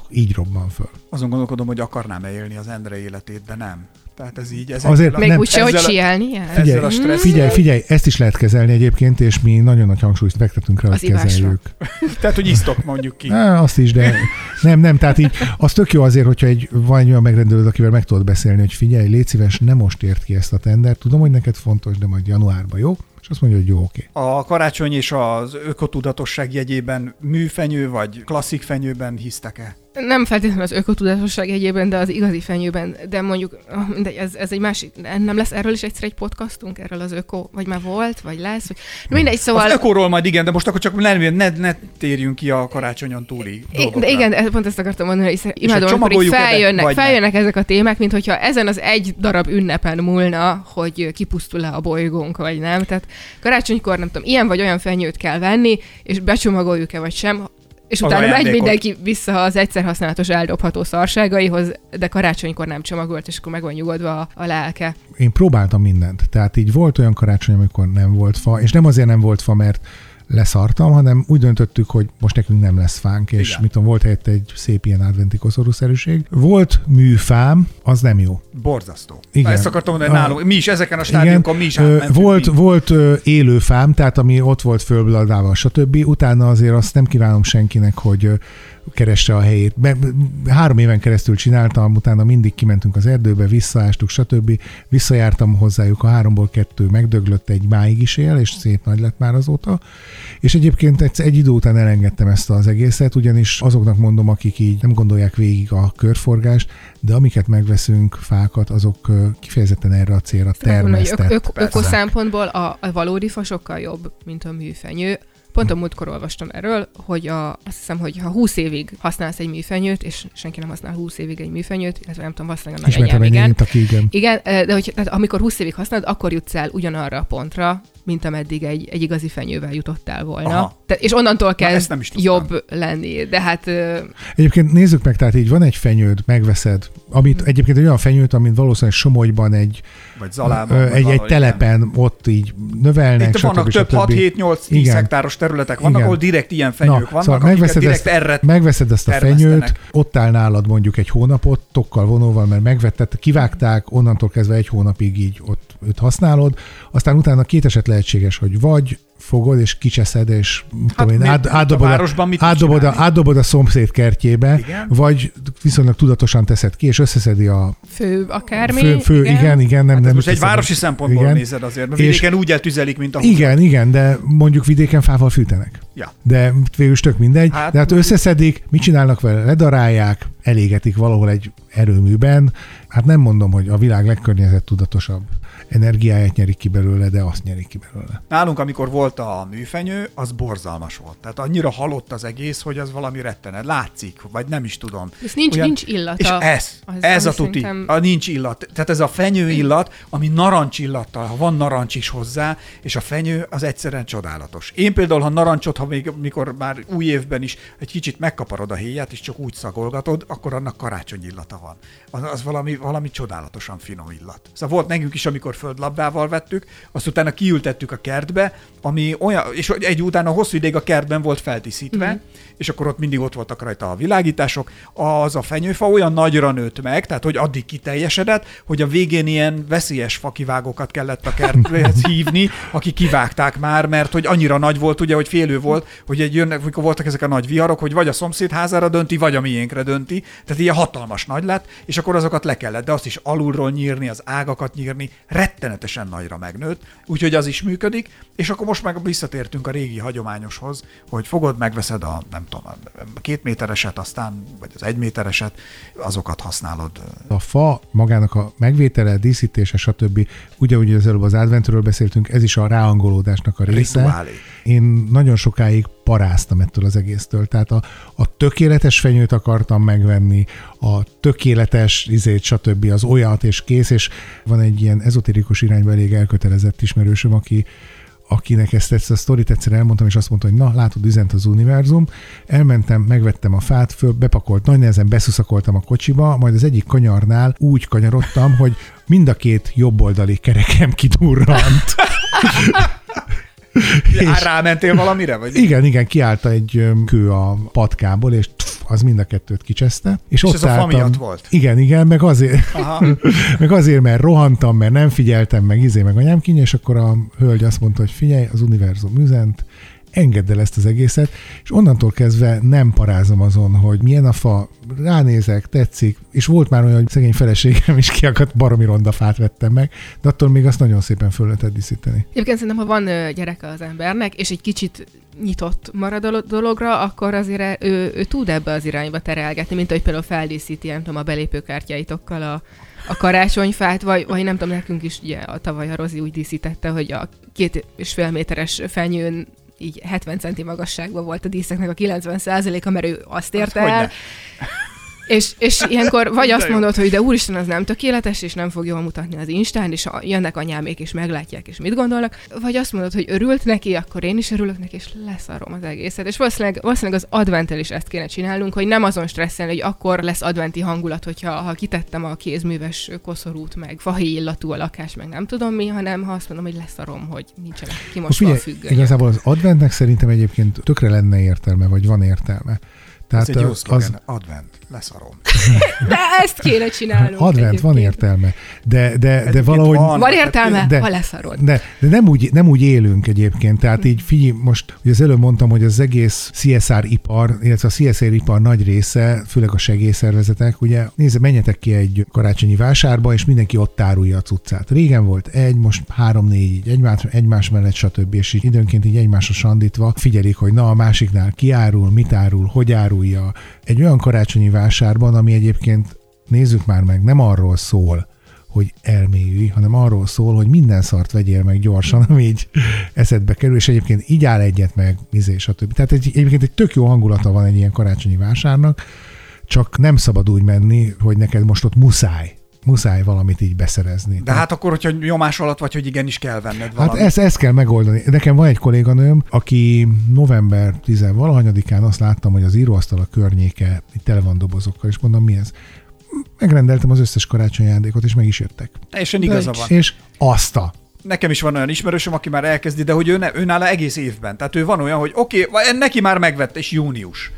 így robban föl. Azon gondolkodom, hogy akarnám-e élni az Endre életét, de nem. Tehát ez így. Ez Azért Még nem, úgyse, hogy. Ezzel Figyelj, a stressz. figyelj, figyelj, ezt is lehet kezelni egyébként, és mi nagyon nagy hangsúlyt fektetünk rá, Az hogy ivásra. kezeljük. Tehát, hogy isztok mondjuk ki. Á, azt is, de nem, nem, tehát így az tök jó azért, hogyha egy, van egy olyan megrendelőd, akivel meg tudod beszélni, hogy figyelj, légy szíves, nem most ért ki ezt a tender, tudom, hogy neked fontos, de majd januárban, jó? És azt mondja, hogy jó, oké. A karácsony és az ökotudatosság jegyében műfenyő vagy klasszik fenyőben hisztek-e? Nem feltétlenül az ökotudatosság egyében, de az igazi fenyőben, de mondjuk, ah, mindegy, ez, ez egy másik, nem lesz erről is egyszer egy podcastunk, erről az öko, vagy már volt, vagy lesz, vagy mindegy, szóval... Az ökóról majd igen, de most akkor csak ne, ne, ne térjünk ki a karácsonyon túli dolgokra. de igen, pont ezt akartam mondani, hogy imádom, amikor így feljönnek, nem? feljönnek ezek a témák, mint hogyha ezen az egy darab ünnepen múlna, hogy kipusztul-e a bolygónk, vagy nem. Tehát karácsonykor, nem tudom, ilyen vagy olyan fenyőt kell venni, és becsomagoljuk-e vagy sem, és Az utána megy ajándékot. mindenki vissza az egyszer használatos eldobható szarságaihoz, de karácsonykor nem csomagolt, és akkor meg van nyugodva a, a lelke. Én próbáltam mindent. Tehát így volt olyan karácsony, amikor nem volt fa, és nem azért nem volt fa, mert leszartam, hanem úgy döntöttük, hogy most nekünk nem lesz fánk, és Igen. mit tudom, volt helyette egy szép ilyen adventi koszorúszerűség. Volt műfám, az nem jó. Borzasztó. Igen. Ezt akartam mondani, A- nálunk. Mi is ezeken a stádiumokon, mi is átmentünk. volt, mi. volt élő fám, tehát ami ott volt fölbladával, stb. Utána azért azt nem kívánom senkinek, hogy keresse a helyét. Be, három éven keresztül csináltam, utána mindig kimentünk az erdőbe, visszaástuk, stb. Visszajártam hozzájuk, a háromból kettő megdöglött, egy máig is él, és szép nagy lett már azóta. És egyébként egy, egy idő után elengedtem ezt az egészet, ugyanis azoknak mondom, akik így nem gondolják végig a körforgást, de amiket megveszünk, fákat, azok kifejezetten erre a célra hogy ök, termesztett. ök, öko szempontból a, a valódi fa sokkal jobb, mint a műfenyő. Pont a múltkor olvastam erről, hogy a, azt hiszem, hogy ha 20 évig használsz egy műfenyőt, és senki nem használ 20 évig egy műfenyőt, illetve nem tudom, valószínűleg a egy igen. aki igen. Igen, de hogy, tehát amikor 20 évig használod, akkor jutsz el ugyanarra a pontra, mint ameddig egy, egy igazi fenyővel jutottál volna. Aha. Te, és onnantól kezd nem is tudtam. jobb lenni. De hát Egyébként nézzük meg, tehát így van egy fenyőd, megveszed, amit egyébként egy olyan fenyőt, amit valószínűleg Somogyban egy, Vagy Zalában. ö, egy, egy telepen ott így növelnek, Itt vannak több 6, 7, 8, 10 Igen. hektáros területek vannak, Igen. ahol direkt ilyen fenyők vannak, szóval megveszed direkt ezt, erre megveszed ezt a fenyőt, ott áll nálad mondjuk egy hónapot, tokkal vonóval, mert megvetted, kivágták, onnantól kezdve egy hónapig így ott őt használod, aztán utána két eset lehetséges, hogy vagy fogod és kicseszed, és hát, tudom én, mi- át, a átdobod, a, átdobod, a, csinálni? átdobod a szomszéd kertjébe, Igen. vagy viszonylag tudatosan teszed ki, és összeszedi a fő akármi. fő, fő igen. igen, igen, nem, Hát nem most egy városi szempontból igen. nézed azért, mert És- vidéken úgy eltüzelik, mint a. Igen, igen, de mondjuk vidéken fával fűtenek. Ja. De végül is tök mindegy. Hát- de hát összeszedik, mit csinálnak vele? Ledarálják, elégetik valahol egy erőműben. Hát nem mondom, hogy a világ legkörnyezettudatosabb energiáját nyerik ki belőle, de azt nyerik ki belőle. Nálunk, amikor volt a műfenyő, az borzalmas volt. Tehát annyira halott az egész, hogy az valami rettenet. Látszik, vagy nem is tudom. Ez nincs, nincs illata. És ez, Az- ez a tuti. szerintem- A nincs illat. Tehát ez a fenyő illat, ami narancs illattal, ha van narancs is hozzá, és a fenyő az egyszerűen csodálatos. Én például, ha narancsot, ha még mikor már új évben is egy kicsit megkaparod a héját, és csak úgy szagolgatod, akkor annak karácsony illata van. Az, az valami, valami csodálatosan finom illat. Szóval volt nekünk is, amikor földlabdával vettük, azt utána kiültettük a kertbe, ami olyan, és egy utána hosszú ideig a kertben volt feltiszítve, mm. és akkor ott mindig ott voltak rajta a világítások. Az a fenyőfa olyan nagyra nőtt meg, tehát hogy addig kiteljesedett, hogy a végén ilyen veszélyes fakivágókat kellett a kerthez hívni, akik kivágták már, mert hogy annyira nagy volt, ugye, hogy félő volt, hogy egy jönnek, amikor voltak ezek a nagy viharok, hogy vagy a szomszéd házára dönti, vagy a miénkre dönti, tehát ilyen hatalmas nagy lett, és akkor azokat le kellett, de azt is alulról nyírni, az ágakat nyírni, rettenetesen nagyra megnőtt, úgyhogy az is működik, és akkor most meg visszatértünk a régi hagyományoshoz, hogy fogod, megveszed a, nem tudom, a két métereset, aztán, vagy az egy métereset, azokat használod. A fa magának a megvétele, díszítése, stb. Ugye, ugye az előbb az adventről beszéltünk, ez is a ráangolódásnak a része. Rituálé. Én nagyon sokáig paráztam ettől az egésztől. Tehát a, a tökéletes fenyőt akartam megvenni, a tökéletes izét, stb. az olyat és kész, és van egy ilyen ezotérikus irányba elég elkötelezett ismerősöm, aki akinek ezt, ezt a sztorit egyszer elmondtam, és azt mondta, hogy na, látod, üzent az univerzum. Elmentem, megvettem a fát, föl, bepakolt, nagy nehezen beszuszakoltam a kocsiba, majd az egyik kanyarnál úgy kanyarodtam, hogy mind a két jobboldali kerekem kidurrant. És... Rámentél valamire? Vagy? Igen, igen, kiállta egy kő a patkából, és tf, az mind a kettőt kicseszte. És, És ott ez a álltam, miatt volt? Igen, igen, meg azért, meg azért, mert rohantam, mert nem figyeltem, meg izé, meg anyám kinyi, és akkor a hölgy azt mondta, hogy figyelj, az univerzum üzent, engedd el ezt az egészet, és onnantól kezdve nem parázom azon, hogy milyen a fa, ránézek, tetszik, és volt már olyan, hogy szegény feleségem is kiakadt, baromi ronda fát vettem meg, de attól még azt nagyon szépen föl lehetett díszíteni. Egyébként szerintem, ha van gyereke az embernek, és egy kicsit nyitott marad a lo- dologra, akkor azért ő, ő tud ebbe az irányba terelgetni, mint hogy például feldíszíti, nem tudom, a belépőkártyáitokkal a, a karácsonyfát, vagy, vagy nem tudom, nekünk is ugye a tavaly a Rozi úgy díszítette, hogy a két és fél méteres fenyőn így 70 centi magasságban volt a díszeknek a 90 a mert ő azt érte hogyne. el. És, és ilyenkor vagy azt mondod, hogy de úristen, az nem tökéletes, és nem fog jól mutatni az Instán, és a- jönnek anyámék, és meglátják, és mit gondolnak, vagy azt mondod, hogy örült neki, akkor én is örülök neki, és leszarom az egészet. És valószínűleg, valószínűleg az adventel is ezt kéne csinálnunk, hogy nem azon stresszelni, hogy akkor lesz adventi hangulat, hogyha ha kitettem a kézműves koszorút, meg fahi illatú a lakás, meg nem tudom mi, hanem ha azt mondom, hogy leszarom, hogy nincsenek kimosva a függönyök. igazából az adventnek szerintem egyébként tökre lenne értelme, vagy van értelme. Ez Tehát egy jó az, szlogen. Advent. Leszarom. De ezt kéne csinálnunk. advent van értelme, de, de, de Egyébként valahogy... van. Van értelme, De- ha leszarod. De, de nem, úgy, nem úgy élünk egyébként, tehát így figyelj, most ugye az előbb mondtam, hogy az egész CSR ipar, illetve a CSR ipar nagy része, főleg a segélyszervezetek, ugye nézze, menjetek ki egy karácsonyi vásárba, és mindenki ott árulja a cuccát. Régen volt egy, most három-négy, így egymás, egymás mellett, stb. És így időnként így egymásra sandítva figyelik, hogy na a másiknál ki árul, mit árul, hogy árulja. Egy olyan karácsonyi vásárban, ami egyébként nézzük már meg, nem arról szól, hogy elmélyülj, hanem arról szól, hogy minden szart vegyél meg gyorsan, ami így eszedbe kerül, és egyébként így áll egyet meg, izé, stb. Tehát egy, egyébként egy tök jó hangulata van egy ilyen karácsonyi vásárnak, csak nem szabad úgy menni, hogy neked most ott muszáj, muszáj valamit így beszerezni. De hát akkor, hogyha nyomás alatt vagy, hogy igenis kell venned Hát valamit. ezt, ezt kell megoldani. Nekem van egy kolléganőm, aki november 10 valahanyadikán azt láttam, hogy az íróasztal a környéke tele van dobozokkal, és mondom, mi ez? Megrendeltem az összes karácsonyi ajándékot, és meg is jöttek. Teljesen igaza van. És azt a Nekem is van olyan ismerősöm, aki már elkezdi, de hogy ő, ne, ő nála egész évben. Tehát ő van olyan, hogy oké, okay, neki már megvette, és június.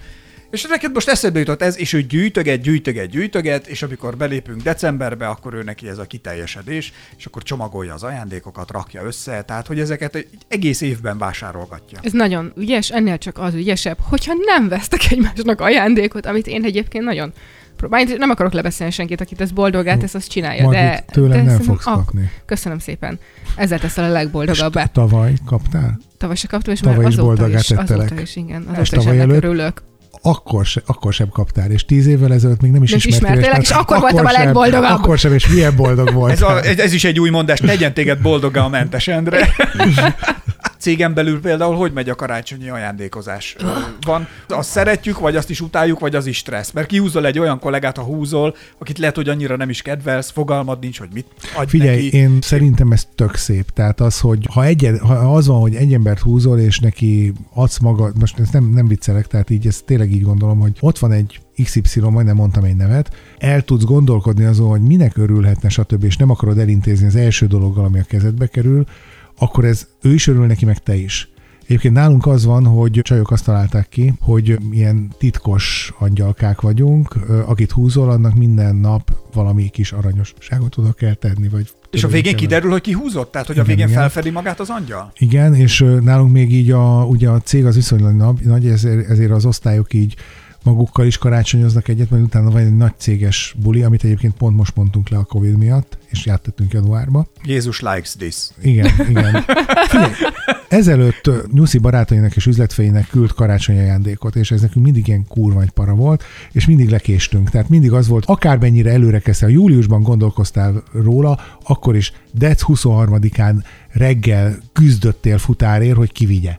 És neked most eszedbe jutott ez, és ő gyűjtöget, gyűjtöget, gyűjtöget, és amikor belépünk decemberbe, akkor ő neki ez a kiteljesedés, és akkor csomagolja az ajándékokat, rakja össze, tehát hogy ezeket egy egész évben vásárolgatja. Ez nagyon ügyes, ennél csak az ügyesebb, hogyha nem vesztek egymásnak ajándékot, amit én egyébként nagyon próbálom. Nem akarok lebeszélni senkit, akit ez boldogát, ezt azt csinálja, Margit, de... tőlem de nem fogsz Ah, kapni. Köszönöm szépen. Ezzel teszel a És legboldogabbá. tavaly kaptál? Tavaly se kaptam, és tavaly már is azóta is, tettelek. azóta is, igen. És Azóta is tavaly előtt? örülök. Akkor, se, akkor sem kaptál, és tíz évvel ezelőtt még nem is ismertél. ismertélek, és akkor voltam a sem, legboldogabb. Akkor sem, és milyen boldog volt. Ez, a, ez, ez is egy új mondás, tegyen téged boldogá a mentes Endre. Cégen belül például hogy megy a karácsonyi ajándékozás? Van, azt szeretjük, vagy azt is utáljuk, vagy az is stressz? Mert kihúzol egy olyan kollégát, ha húzol, akit lehet, hogy annyira nem is kedvelsz, fogalmad nincs, hogy mit adj Figyelj, neki. én szerintem ez tök szép. Tehát az, hogy ha, egy, ha az van, hogy egy embert húzol, és neki adsz magad, most ezt nem, nem viccelek, tehát így ezt tényleg így gondolom, hogy ott van egy XY, majdnem mondtam egy nevet, el tudsz gondolkodni azon, hogy minek örülhetne, stb., és nem akarod elintézni az első dologgal, ami a kezedbe kerül, akkor ez ő is örül neki, meg te is. Egyébként nálunk az van, hogy csajok azt találták ki, hogy ilyen titkos angyalkák vagyunk, akit húzol, annak minden nap valami kis aranyosságot oda kell tenni, vagy És a végén kiderül, hogy ki húzott? Tehát, hogy a Igen, végén igen. felfedi magát az angyal? Igen, és nálunk még így a, ugye a cég az viszonylag nagy ezért, ezért az osztályok így magukkal is karácsonyoznak egyet, mert utána van egy nagy céges buli, amit egyébként pont most mondtunk le a Covid miatt, és jártettünk januárba. Jézus likes this. Igen, igen. Figyelj, ezelőtt Nyuszi barátainak és üzletfejének küld karácsonyi ajándékot, és ez nekünk mindig ilyen kurva egy para volt, és mindig lekéstünk. Tehát mindig az volt, akármennyire előre kezdtél, júliusban gondolkoztál róla, akkor is dec 23-án reggel küzdöttél futárért, hogy kivigye.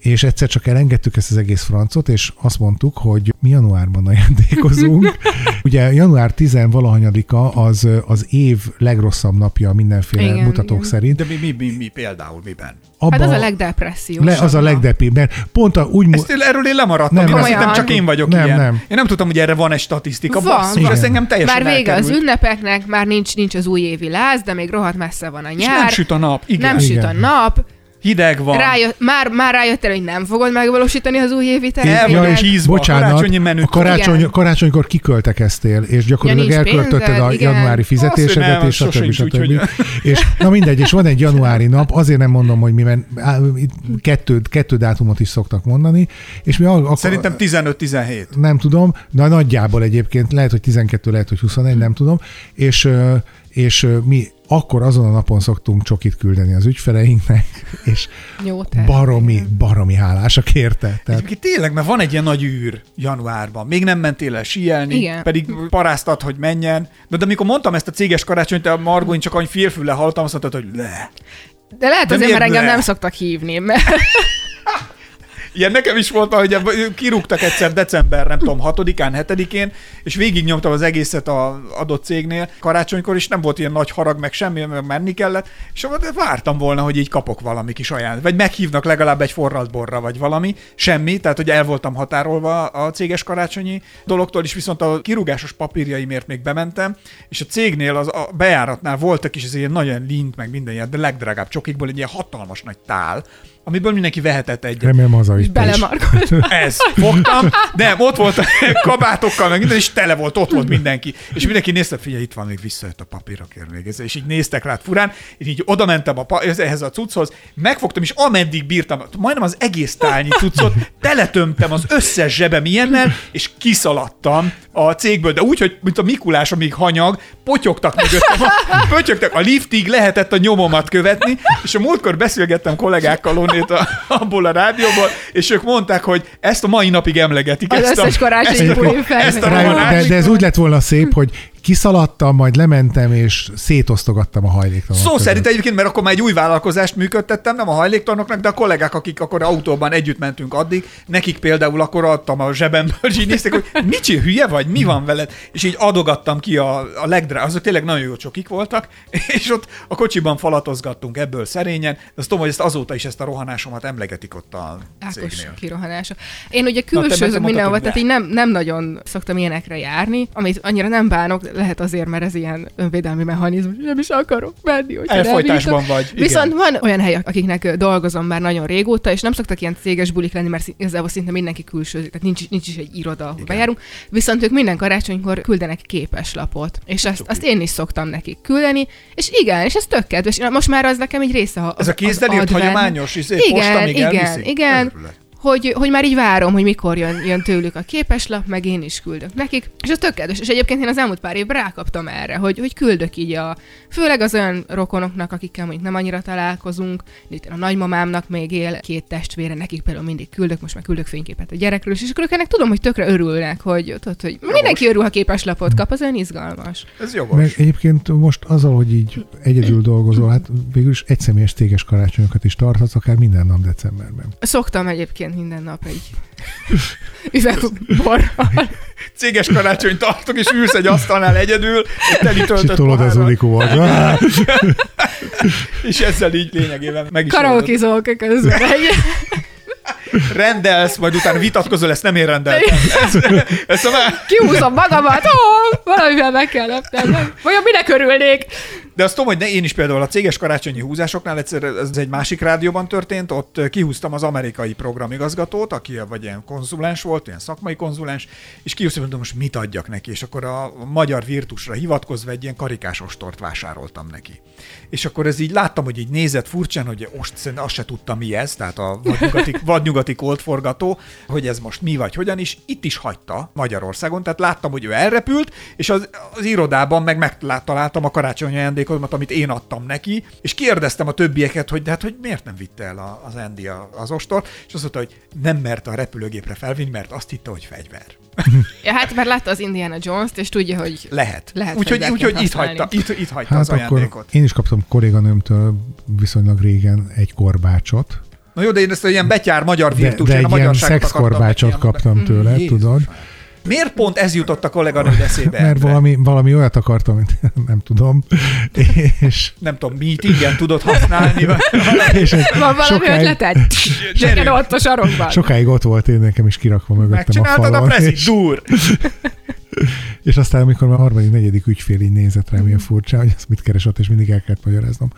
És egyszer csak elengedtük ezt az egész francot, és azt mondtuk, hogy mi januárban ajándékozunk. Ugye január 10 valahanyadika az az év legrosszabb napja mindenféle Igen, igen, mutatók igen. szerint. De mi, mi, mi, mi például miben? Abba, Hát az a legdepressziósabb. le, az a nap. legdepibb, mert pont a, úgy... Ezt erről én lemaradtam. Nem, én azt nem. hittem, csak én vagyok Nem, ilyen. nem. Én nem tudtam, hogy erre van egy statisztika. Van, Basszus, ez engem teljesen Már vége az elkerült. ünnepeknek, már nincs, nincs az újévi láz, de még rohadt messze van a És nyár. nem süt a nap. Igen. nem Nem süt a Igen. nap. Hideg van. Rájött, már, már rájöttél, hogy nem fogod megvalósítani az újévi El terveidet. csízva, bocsánat, karácsonyi menüt. a karácsony, Igen. karácsonykor kiköltekeztél, és gyakorlatilag Ja, elköltötted a igen. januári fizetésedet, és stb. stb. És na mindegy, és van egy januári nap, azért nem mondom, hogy mi, mert kettő, kettő dátumot is szoktak mondani, és mi akkor, Szerintem 15-17. nem tudom, de nagyjából egyébként lehet, hogy 12, lehet, hogy 21, nem tudom, és, és mi akkor azon a napon szoktunk csokit küldeni az ügyfeleinknek, és Jó baromi, baromi hálásak érte. Tehát Egyébként tényleg, mert van egy ilyen nagy űr januárban. Még nem mentél el síelni, Igen. pedig paráztad, hogy menjen. De, de amikor mondtam ezt a céges karácsonyt, a Margó, csak annyi félfülle hallottam, azt mondtad, hogy le. De lehet De azért, mert engem ne? nem szoktak hívni, mert Ilyen nekem is volt, hogy kirúgtak egyszer december, nem tudom, 6-án, 7-én, és végignyomtam az egészet az adott cégnél karácsonykor, és nem volt ilyen nagy harag, meg semmi, meg menni kellett, és vártam volna, hogy így kapok valami kis ajánlat. Vagy meghívnak legalább egy forralt borra, vagy valami. Semmi, tehát hogy el voltam határolva a céges karácsonyi dologtól, és viszont a kirúgásos papírjaimért még bementem, és a cégnél az a bejáratnál voltak is ez ilyen nagyon lint, meg minden ilyen, de legdrágább csokikból egy ilyen hatalmas nagy tál, amiből mindenki vehetett egyet. remélem haza is. belemarkolt. Ez, fogtam, de ott volt a kabátokkal, meg minden, és tele volt, ott volt mindenki. És mindenki nézte, figyelj, itt van, még visszajött a papírokért még ez. És így néztek rád furán, és így oda mentem a, pa- ehhez a cucchoz, megfogtam, és ameddig bírtam, majdnem az egész tálnyi cuccot, teletömtem az összes zsebem ilyennel, és kiszaladtam a cégből, de úgy, hogy mint a Mikulás, amíg hanyag, potyogtak mögöttem, pötyögtek a liftig, lehetett a nyomomat követni, és a múltkor beszélgettem kollégákkal onnét a, abból a rádióból, és ők mondták, hogy ezt a mai napig emlegetik. Az ezt a, összes karácsonyi ezt a- ezt a Rájön, rohanást. de, de ez úgy lett volna szép, hogy kiszaladtam, majd lementem, és szétosztogattam a hajléktalanok Szó között. szerint egyébként, mert akkor már egy új vállalkozást működtettem, nem a hajléktalanoknak, de a kollégák, akik akkor autóban együtt mentünk addig, nekik például akkor adtam a zsebemből, és így nézték, hogy mit csinál, hülye vagy, mi van veled? És így adogattam ki a, a legdrá, azok tényleg nagyon jó csokik voltak, és ott a kocsiban falatozgattunk ebből szerényen, de azt tudom, hogy ezt azóta is ezt a rohanásomat emlegetik ott a Ákos cégnél. kirohanása. Én ugye külsőzök mondtad, tehát így nem, nem nagyon szoktam ilyenekre járni, amit annyira nem bánok, lehet azért, mert ez ilyen önvédelmi mechanizmus, nem is akarok menni, Elfolytásban vagy, igen. Viszont van olyan hely, akiknek dolgozom már nagyon régóta, és nem szoktak ilyen céges bulik lenni, mert igazából szinte mindenki külsőzik, tehát nincs, nincs is egy iroda, ahol bejárunk. Viszont ők minden karácsonykor küldenek képeslapot, és azt, azt én is szoktam nekik küldeni, és igen, és ez tök kedves. Most már az nekem egy része a- Ez a az kézzel írt hagyományos izé, igen, posta még igen, elviszi? igen. Hogy, hogy már így várom, hogy mikor jön, jön tőlük a képeslap, meg én is küldök nekik. És ez tök kedves. És egyébként én az elmúlt pár évben rákaptam erre, hogy, hogy küldök így a, főleg az olyan rokonoknak, akikkel mondjuk nem annyira találkozunk, itt a nagymamámnak még él két testvére, nekik például mindig küldök, most már küldök fényképet a gyerekről, és akkor ők ennek tudom, hogy tökre örülnek, hogy, tudod, hogy mindenki örül, ha képeslapot kap, az olyan izgalmas. Ez jogos. Meg egyébként most azzal, hogy így egyedül dolgozol, hát végül is egyszemélyes téges karácsonyokat is tarthatsz, akár minden nap decemberben. Szoktam egyébként minden nap egy üveg borral. Céges karácsony tartok, és ülsz egy asztalnál egyedül, egy teli És töltött itt tolod az pohárral, unikómat. és ezzel így lényegében meg is. Karaokizolok közben. Egy, rendelsz, majd utána vitatkozol, ezt nem én rendeltem. Ez, ezt a már... kihúzom magamat, ó, valamivel meg kell lepnem. Vajon minek örülnék? De azt tudom, hogy ne, én is például a céges karácsonyi húzásoknál egyszer, ez egy másik rádióban történt, ott kihúztam az amerikai programigazgatót, aki vagy ilyen konzulens volt, ilyen szakmai konzulens, és kihúztam, hogy most mit adjak neki, és akkor a magyar virtusra hivatkozva egy ilyen karikás ostort vásároltam neki. És akkor ez így láttam, hogy így nézett furcsán, hogy ost, szerintem azt se tudtam mi ez, tehát a vadnyugati, vadnyugati koltforgató, hogy ez most mi vagy hogyan is, itt is hagyta Magyarországon, tehát láttam, hogy ő elrepült, és az, az irodában meg megtaláltam a karácsonyi ajándékomat, amit én adtam neki, és kérdeztem a többieket, hogy de hát hogy miért nem vitte el az Andy az ostor, és azt mondta, hogy nem merte a repülőgépre felvinni, mert azt hitte, hogy fegyver. Ja, hát már látta az Indiana Jones-t, és tudja, hogy Lehet. Lehet Úgyhogy úgy, itt használni. hagyta, itt, itt hagyta Hát az akkor ajándékot. én is kaptam kolléganőmtől viszonylag régen egy korbácsot. Na jó, de én ezt egy ilyen betyár magyar De, virtus, de én a egy ilyen magyarságot akartam szexkorbácsot kaptam tőle, Jézus. tudod? Miért pont ez jutott a kolléganőd eszébe? Mert Endre? valami, valami olyat akartam, amit nem tudom. És, Nem tudom, meetingen tudod használni, vagy és van valami sokáig, ötleted? Gyere ott a sarokban. sokáig ott volt én nekem is kirakva mögöttem a megcsináltad a falon. prezit, és, dur! és aztán, amikor már a harmadik, negyedik ügyfél így nézett rám, milyen furcsa, hogy ezt mit keres ott, és mindig el kellett magyaráznom.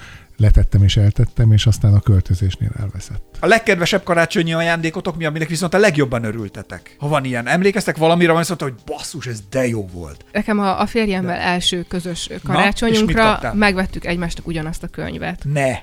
Letettem és eltettem, és aztán a költözésnél elveszett. A legkedvesebb karácsonyi ajándékotok mi, aminek viszont a legjobban örültetek? Ha van ilyen, emlékeztek valamire, ami azt mondta, hogy basszus, ez de jó volt. Nekem a, a férjemmel első közös karácsonyunkra kaptál? megvettük egymásnak ugyanazt a könyvet. Ne!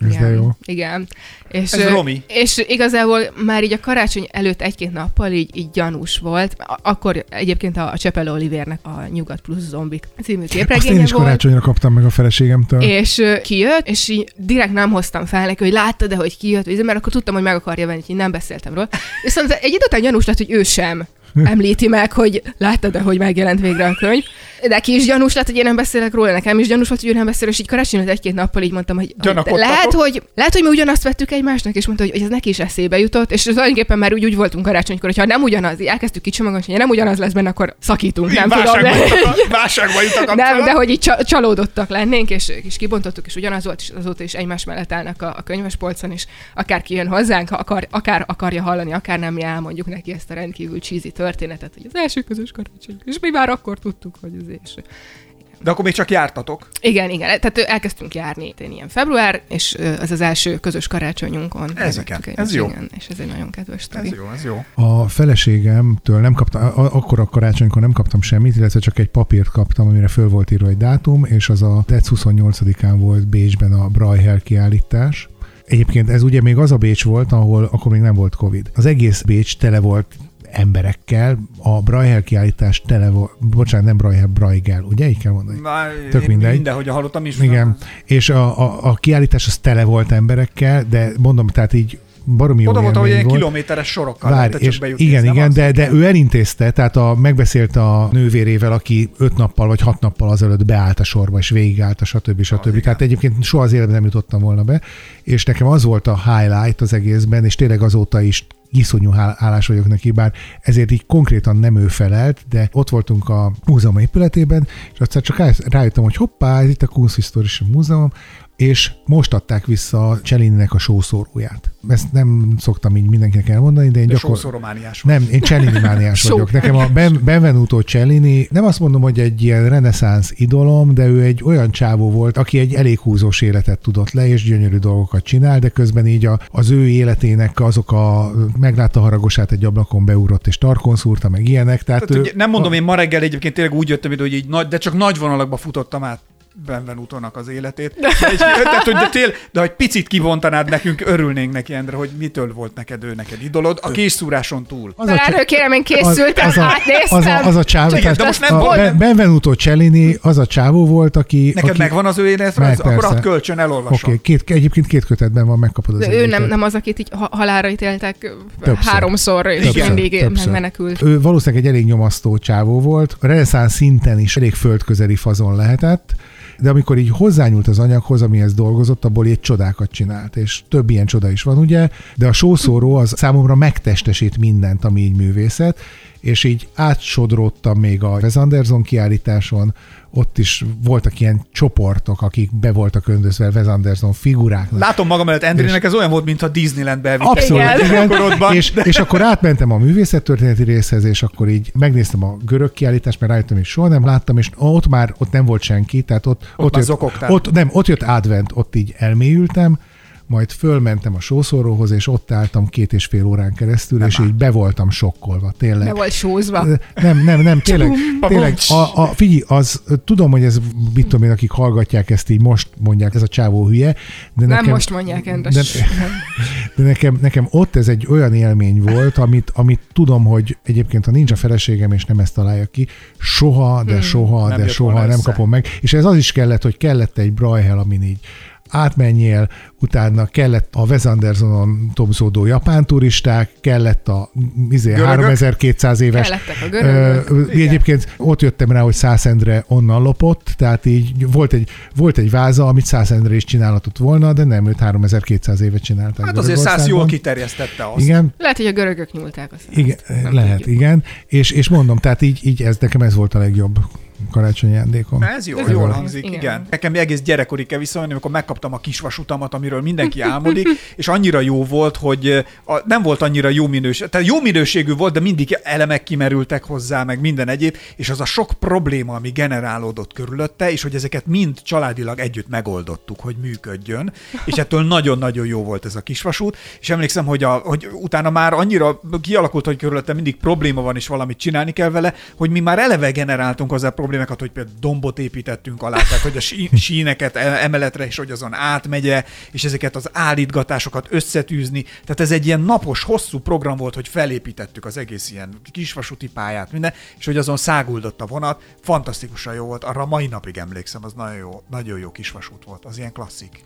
Ez igen, de jó. Igen. És, Ez Romi. És igazából már így a karácsony előtt egy-két nappal így, így gyanús volt. Akkor egyébként a, a Csepel Olivérnek a Nyugat plusz zombik című Azt én képregénye is volt. karácsonyra kaptam meg a feleségemtől. És kijött, és így direkt nem hoztam fel neki, hogy láttad de hogy kijött, vagy- mert akkor tudtam, hogy meg akarja venni, így nem beszéltem róla. Viszont egy idő után gyanús lett, hogy ő sem említi meg, hogy láttad de hogy megjelent végre a könyv. Neki is gyanús lett, hogy én nem beszélek róla, nekem is gyanús volt, hogy ő nem beszél, és így karácsony egy-két nappal így mondtam, hogy, lehet, hogy, lehet, hogy mi ugyanazt vettük egymásnak, és mondta, hogy, hogy ez neki is eszébe jutott, és tulajdonképpen már úgy, úgy voltunk karácsonykor, hogy ha nem ugyanaz, elkezdtük kicsomagolni, hogy nem ugyanaz lesz benne, akkor szakítunk, nem tudom. válságba de- jutott a, válságba nem, de hogy így csa- csalódottak lennénk, és, és kibontottuk, és ugyanaz volt, és azóta is egymás mellett állnak a, a könyvespolcon, és akár kijön hozzánk, akar, akár akarja hallani, akár nem, mi elmondjuk neki ezt a rendkívül cheesy történetet, hogy az első közös karácsony. És mi már akkor tudtuk, hogy az és... De akkor még csak jártatok. Igen, igen, tehát elkezdtünk járni én ilyen február, és az az első közös karácsonyunkon. Ez megvettük igen, egy- ez jó. Igen, és ez egy nagyon kedves sztori. Ez jó, ez jó. A feleségemtől nem kaptam, akkor a karácsonykor nem kaptam semmit, illetve csak egy papírt kaptam, amire föl volt írva egy dátum, és az a dec 28-án volt Bécsben a Brajhel kiállítás. Egyébként ez ugye még az a Bécs volt, ahol akkor még nem volt Covid. Az egész Bécs tele volt emberekkel, a Brajhel kiállítás tele volt, bocsánat, nem Brajhel, Brajgel, ugye? Így kell mondani. Már Tök mindegy. Mindenhogy hallottam is. Igen, és a, a, a kiállítás az tele volt emberekkel, de mondom, tehát így baromi jó Oda volt, hogy ilyen kilométeres sorokkal Várj, lehetett és bejutni. igen, nem igen, az? de, de ő elintézte, tehát a, megbeszélte a nővérével, aki öt nappal vagy hat nappal azelőtt beállt a sorba, és végigállt a stb. stb. igen. Tehát egyébként soha az életben nem jutottam volna be, és nekem az volt a highlight az egészben, és tényleg azóta is iszonyú hál- hálás vagyok neki, bár ezért így konkrétan nem ő felelt, de ott voltunk a múzeum épületében, és aztán csak rá- rájöttem, hogy hoppá, ez itt a Kunsthistorische Múzeum, és most adták vissza Cselininek a sószóróját. Ezt nem szoktam így mindenkinek elmondani, de én De gyakor... sószoromániás vagy. Nem, én Cellini mániás vagyok. Nekem a ben, Benvenuto Cellini, nem azt mondom, hogy egy ilyen reneszánsz idolom, de ő egy olyan csávó volt, aki egy elég húzós életet tudott le, és gyönyörű dolgokat csinál, de közben így a, az ő életének azok a meglátta haragosát egy ablakon beugrott, és tarkon szúrta, meg ilyenek. Tehát, Tehát, ő, ugye, nem mondom, én ma reggel egyébként tényleg úgy jöttem ide, hogy így nagy, de csak nagy vonalakba futottam át Benvenutónak az életét. De, egy, tehát, hogy de, tél, de hogy picit kivontanád nekünk, örülnénk neki, Endre, hogy mitől volt neked ő neked idolod, a készszúráson túl. az a, Felelő, kérem, én az, készültem, az, a, átnéztem. az, a, az a csávó, Igen, tehát de most nem a volt, nem- Benvenuto Cellini az a csávó volt, aki... Neked aki, megvan az ő életrajz? Akkor add kölcsön, elolvasom. Oké, okay, két, egyébként két kötetben van, megkapod az De ő nem, nem az, akit így ha- halálra ítéltek Többször. háromszor, és Igen. mindig Többször. menekült. Ő valószínűleg egy elég nyomasztó csávó volt, a reneszánsz szinten is elég földközeli fazon lehetett, de amikor így hozzányúlt az anyaghoz, amihez dolgozott, abból egy csodákat csinált, és több ilyen csoda is van, ugye, de a sószóró az számomra megtestesít mindent, ami így művészet, és így átsodródtam még a Wes Anderson kiállításon, ott is voltak ilyen csoportok, akik be voltak öndözve Wes Anderson figuráknak. Látom magam előtt, Endrének ez olyan volt, mintha Disneylandbe elvitték Abszolút, Igen. És, és akkor átmentem a művészettörténeti részhez, és akkor így megnéztem a görög kiállítást, mert rájöttem, hogy soha nem láttam, és ott már ott nem volt senki, tehát ott, ott, már jött, ott, nem, ott jött advent, ott így elmélyültem, majd fölmentem a sószóróhoz, és ott álltam két és fél órán keresztül, és így be voltam sokkolva, tényleg. Le volt sózva. Nem, nem, nem, tényleg, tényleg a, a, figyelj, az, tudom, hogy ez, mit tudom én, akik hallgatják ezt így most mondják, ez a csávó hülye, de Nem nekem, most mondják, de, Endes. de nekem, nekem ott ez egy olyan élmény volt, amit, amit tudom, hogy egyébként, ha nincs a feleségem, és nem ezt találja ki, soha, de soha, Nem de jött soha nem össze. kapom meg. És ez az is kellett, hogy kellett egy Brajhel, amin így átmenjél, utána kellett a Wes Andersonon tobzódó japán turisták, kellett a izé, Görögök? 3200 éves Kellettek a görögök. Ö, Egyébként ott jöttem rá, hogy Szászendre onnan lopott, tehát így volt egy, volt egy váza, amit Szászendre is csinálhatott volna, de nem, őt 3200 évet csinálták. Hát azért száz jól kiterjesztette azt. Igen, Lehet, hogy a görögök nyúlták a százt. igen, Nem lehet, tudjuk. igen. És, és mondom, tehát így, így ez nekem ez volt a legjobb karácsonyi ajándékom. Ez jó, Ez jól jó. hangzik, igen. Igen. Nekem egész gyerekkori kell visszamenni, amikor megkaptam a kisvasutamat, amiről mindenki álmodik, és annyira jó volt, hogy a, nem volt annyira jó minőség, tehát jó minőségű volt, de mindig elemek kimerültek hozzá, meg minden egyéb, és az a sok probléma, ami generálódott körülötte, és hogy ezeket mind családilag együtt megoldottuk, hogy működjön, és ettől nagyon-nagyon jó volt ez a kisvasút, és emlékszem, hogy, a, hogy utána már annyira kialakult, hogy körülötte mindig probléma van, és valamit csinálni kell vele, hogy mi már eleve generáltunk hozzá problémákat, hogy például dombot építettünk alá, tehát hogy a sí- síneket e- emeletre is, hogy azon átmegye, és ezeket az állítgatásokat összetűzni. Tehát ez egy ilyen napos, hosszú program volt, hogy felépítettük az egész ilyen kisvasúti pályát, minden, és hogy azon száguldott a vonat. Fantasztikusan jó volt, arra mai napig emlékszem, az nagyon jó, nagyon jó kisvasút volt, az ilyen klasszik.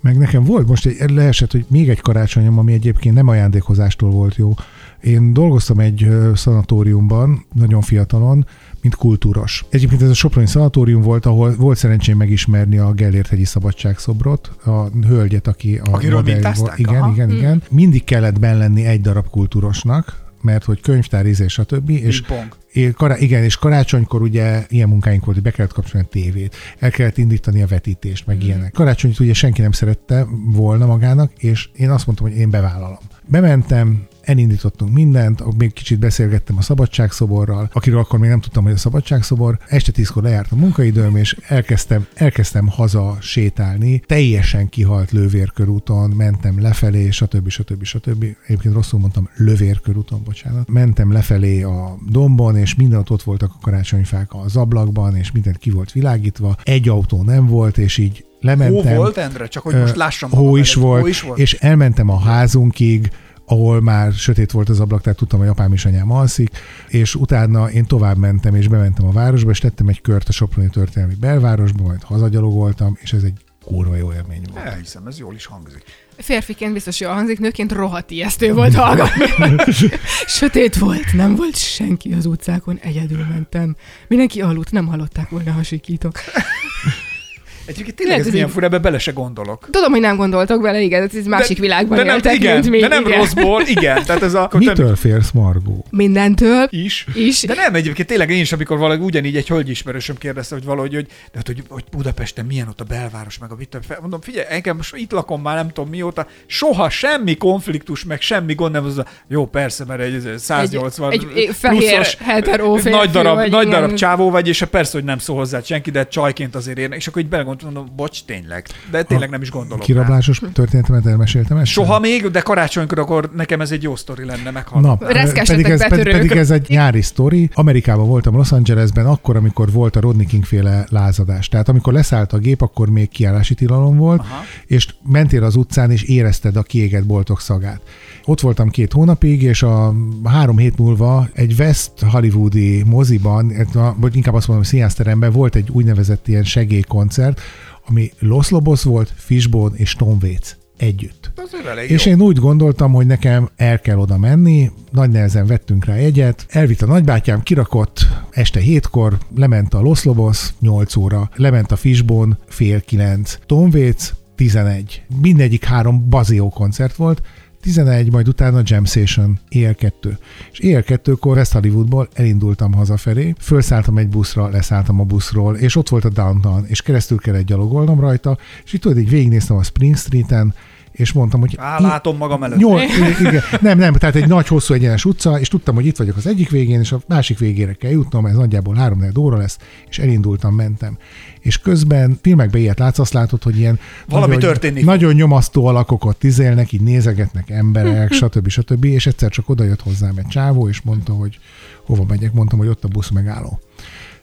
Meg nekem volt most egy, leesett, hogy még egy karácsonyom, ami egyébként nem ajándékozástól volt jó. Én dolgoztam egy szanatóriumban, nagyon fiatalon, mint kultúros. Egyébként ez a Soproni szanatórium volt, ahol volt szerencsém megismerni a Gellért-hegyi szabadságszobrot, a hölgyet, aki a Akiről volt. Igen, Aha. igen, igen. Mindig kellett benn lenni egy darab kultúrosnak, mert hogy könyvtár, íze, stb. És Ping-pong. É, kará- igen, és karácsonykor ugye ilyen munkáink volt, hogy be kellett kapcsolni a tévét, el kellett indítani a vetítést, meg mm. ilyenek. Karácsonyt ugye senki nem szerette volna magának, és én azt mondtam, hogy én bevállalom. Bementem, elindítottunk mindent, még kicsit beszélgettem a szabadságszoborral, akiről akkor még nem tudtam, hogy a szabadságszobor. Este tízkor lejárt a munkaidőm, és elkezdtem, elkezdtem haza sétálni. Teljesen kihalt lővérkörúton, mentem lefelé, stb. stb. stb. Egyébként rosszul mondtam, lövérkörúton, bocsánat. Mentem lefelé a dombon, és mindenütt ott voltak a karácsonyfák az ablakban, és mindent ki volt világítva. Egy autó nem volt, és így Hó lementem. volt, Endre? Csak hogy most lássam. hó is, volt, Hó is volt. és elmentem a házunkig, ahol már sötét volt az ablak, tehát tudtam, hogy apám és anyám alszik, és utána én tovább mentem, és bementem a városba, és tettem egy kört a Soproni történelmi belvárosba, majd hazagyalogoltam, és ez egy kurva jó élmény volt. Elhiszem, ez jól is hangzik. Férfiként biztos jól hangzik, nőként rohadt ijesztő volt hallgatni. Sötét volt, nem volt senki az utcákon, egyedül mentem. Mindenki aludt, nem hallották volna, ha sikítok. Egyébként tényleg ez milyen fura, ebbe bele se gondolok. Tudom, hogy nem gondoltok bele, igen, ez másik világban de nem, éltek, igen, mint mi. de nem igen. rosszból, igen. Tehát ez a... Mitől félsz, Margó? Mindentől Is. is. De nem, egyébként tényleg én is, amikor valahogy ugyanígy egy hölgyismerősöm kérdezte, hogy valahogy, hogy, de hát, hogy, hogy Budapesten milyen ott a belváros, meg a mit, tudom, fel- mondom, figyelj, engem most itt lakom már nem tudom mióta, soha semmi konfliktus, meg semmi gond nem, az a, jó, persze, mert egy 180 Egy- egy fehér, pluszos, férfi nagy darab, vagy, nagy darab csávó vagy, és persze, hogy nem szól hozzá senki, de csajként azért érne, és akkor így belegondoltam, mondom, bocs, tényleg, de tényleg nem is gondolok rá. Kirablásos történetemet elmeséltem ezt? Soha még, de karácsonykor akkor nekem ez egy jó sztori lenne meghallani. Na, pedig ez, pedig, betörők. pedig ez egy nyári sztori. Amerikában voltam Los Angelesben, akkor, amikor volt a Rodney King féle lázadás. Tehát amikor leszállt a gép, akkor még kiállási tilalom volt, Aha. és mentél az utcán, és érezted a kiégett boltok szagát. Ott voltam két hónapig, és a három hét múlva egy West Hollywoodi moziban, vagy inkább azt mondom, színházteremben volt egy úgynevezett ilyen segélykoncert, ami Los Lobos volt, Fishbone és Tom Waits együtt. És jó. én úgy gondoltam, hogy nekem el kell oda menni, nagy nehezen vettünk rá egyet, elvitt a nagybátyám, kirakott este hétkor, lement a Los Lobos 8 óra, lement a Fishbone fél kilenc, Tom Waits 11. Mindegyik három bazió koncert volt, 11, majd utána Jam Station, éjjel 2. És éjjel 2-kor West Hollywoodból elindultam hazafelé, felszálltam egy buszra, leszálltam a buszról, és ott volt a downtown, és keresztül kellett gyalogolnom rajta, és itt tudod, így végignéztem a Spring Street-en, és mondtam, hogy... Á, látom magam előtt. Nyol, igen, nem, nem, tehát egy nagy, hosszú egyenes utca, és tudtam, hogy itt vagyok az egyik végén, és a másik végére kell jutnom, ez nagyjából három óra lesz, és elindultam, mentem. És közben filmekben ilyet látsz, azt látod, hogy ilyen Valami nagyon, történik. nagyon nyomasztó alakokat tizélnek, így nézegetnek emberek, stb. stb. És egyszer csak oda jött hozzám egy csávó, és mondta, hogy hova megyek, mondtam, hogy ott a busz megálló.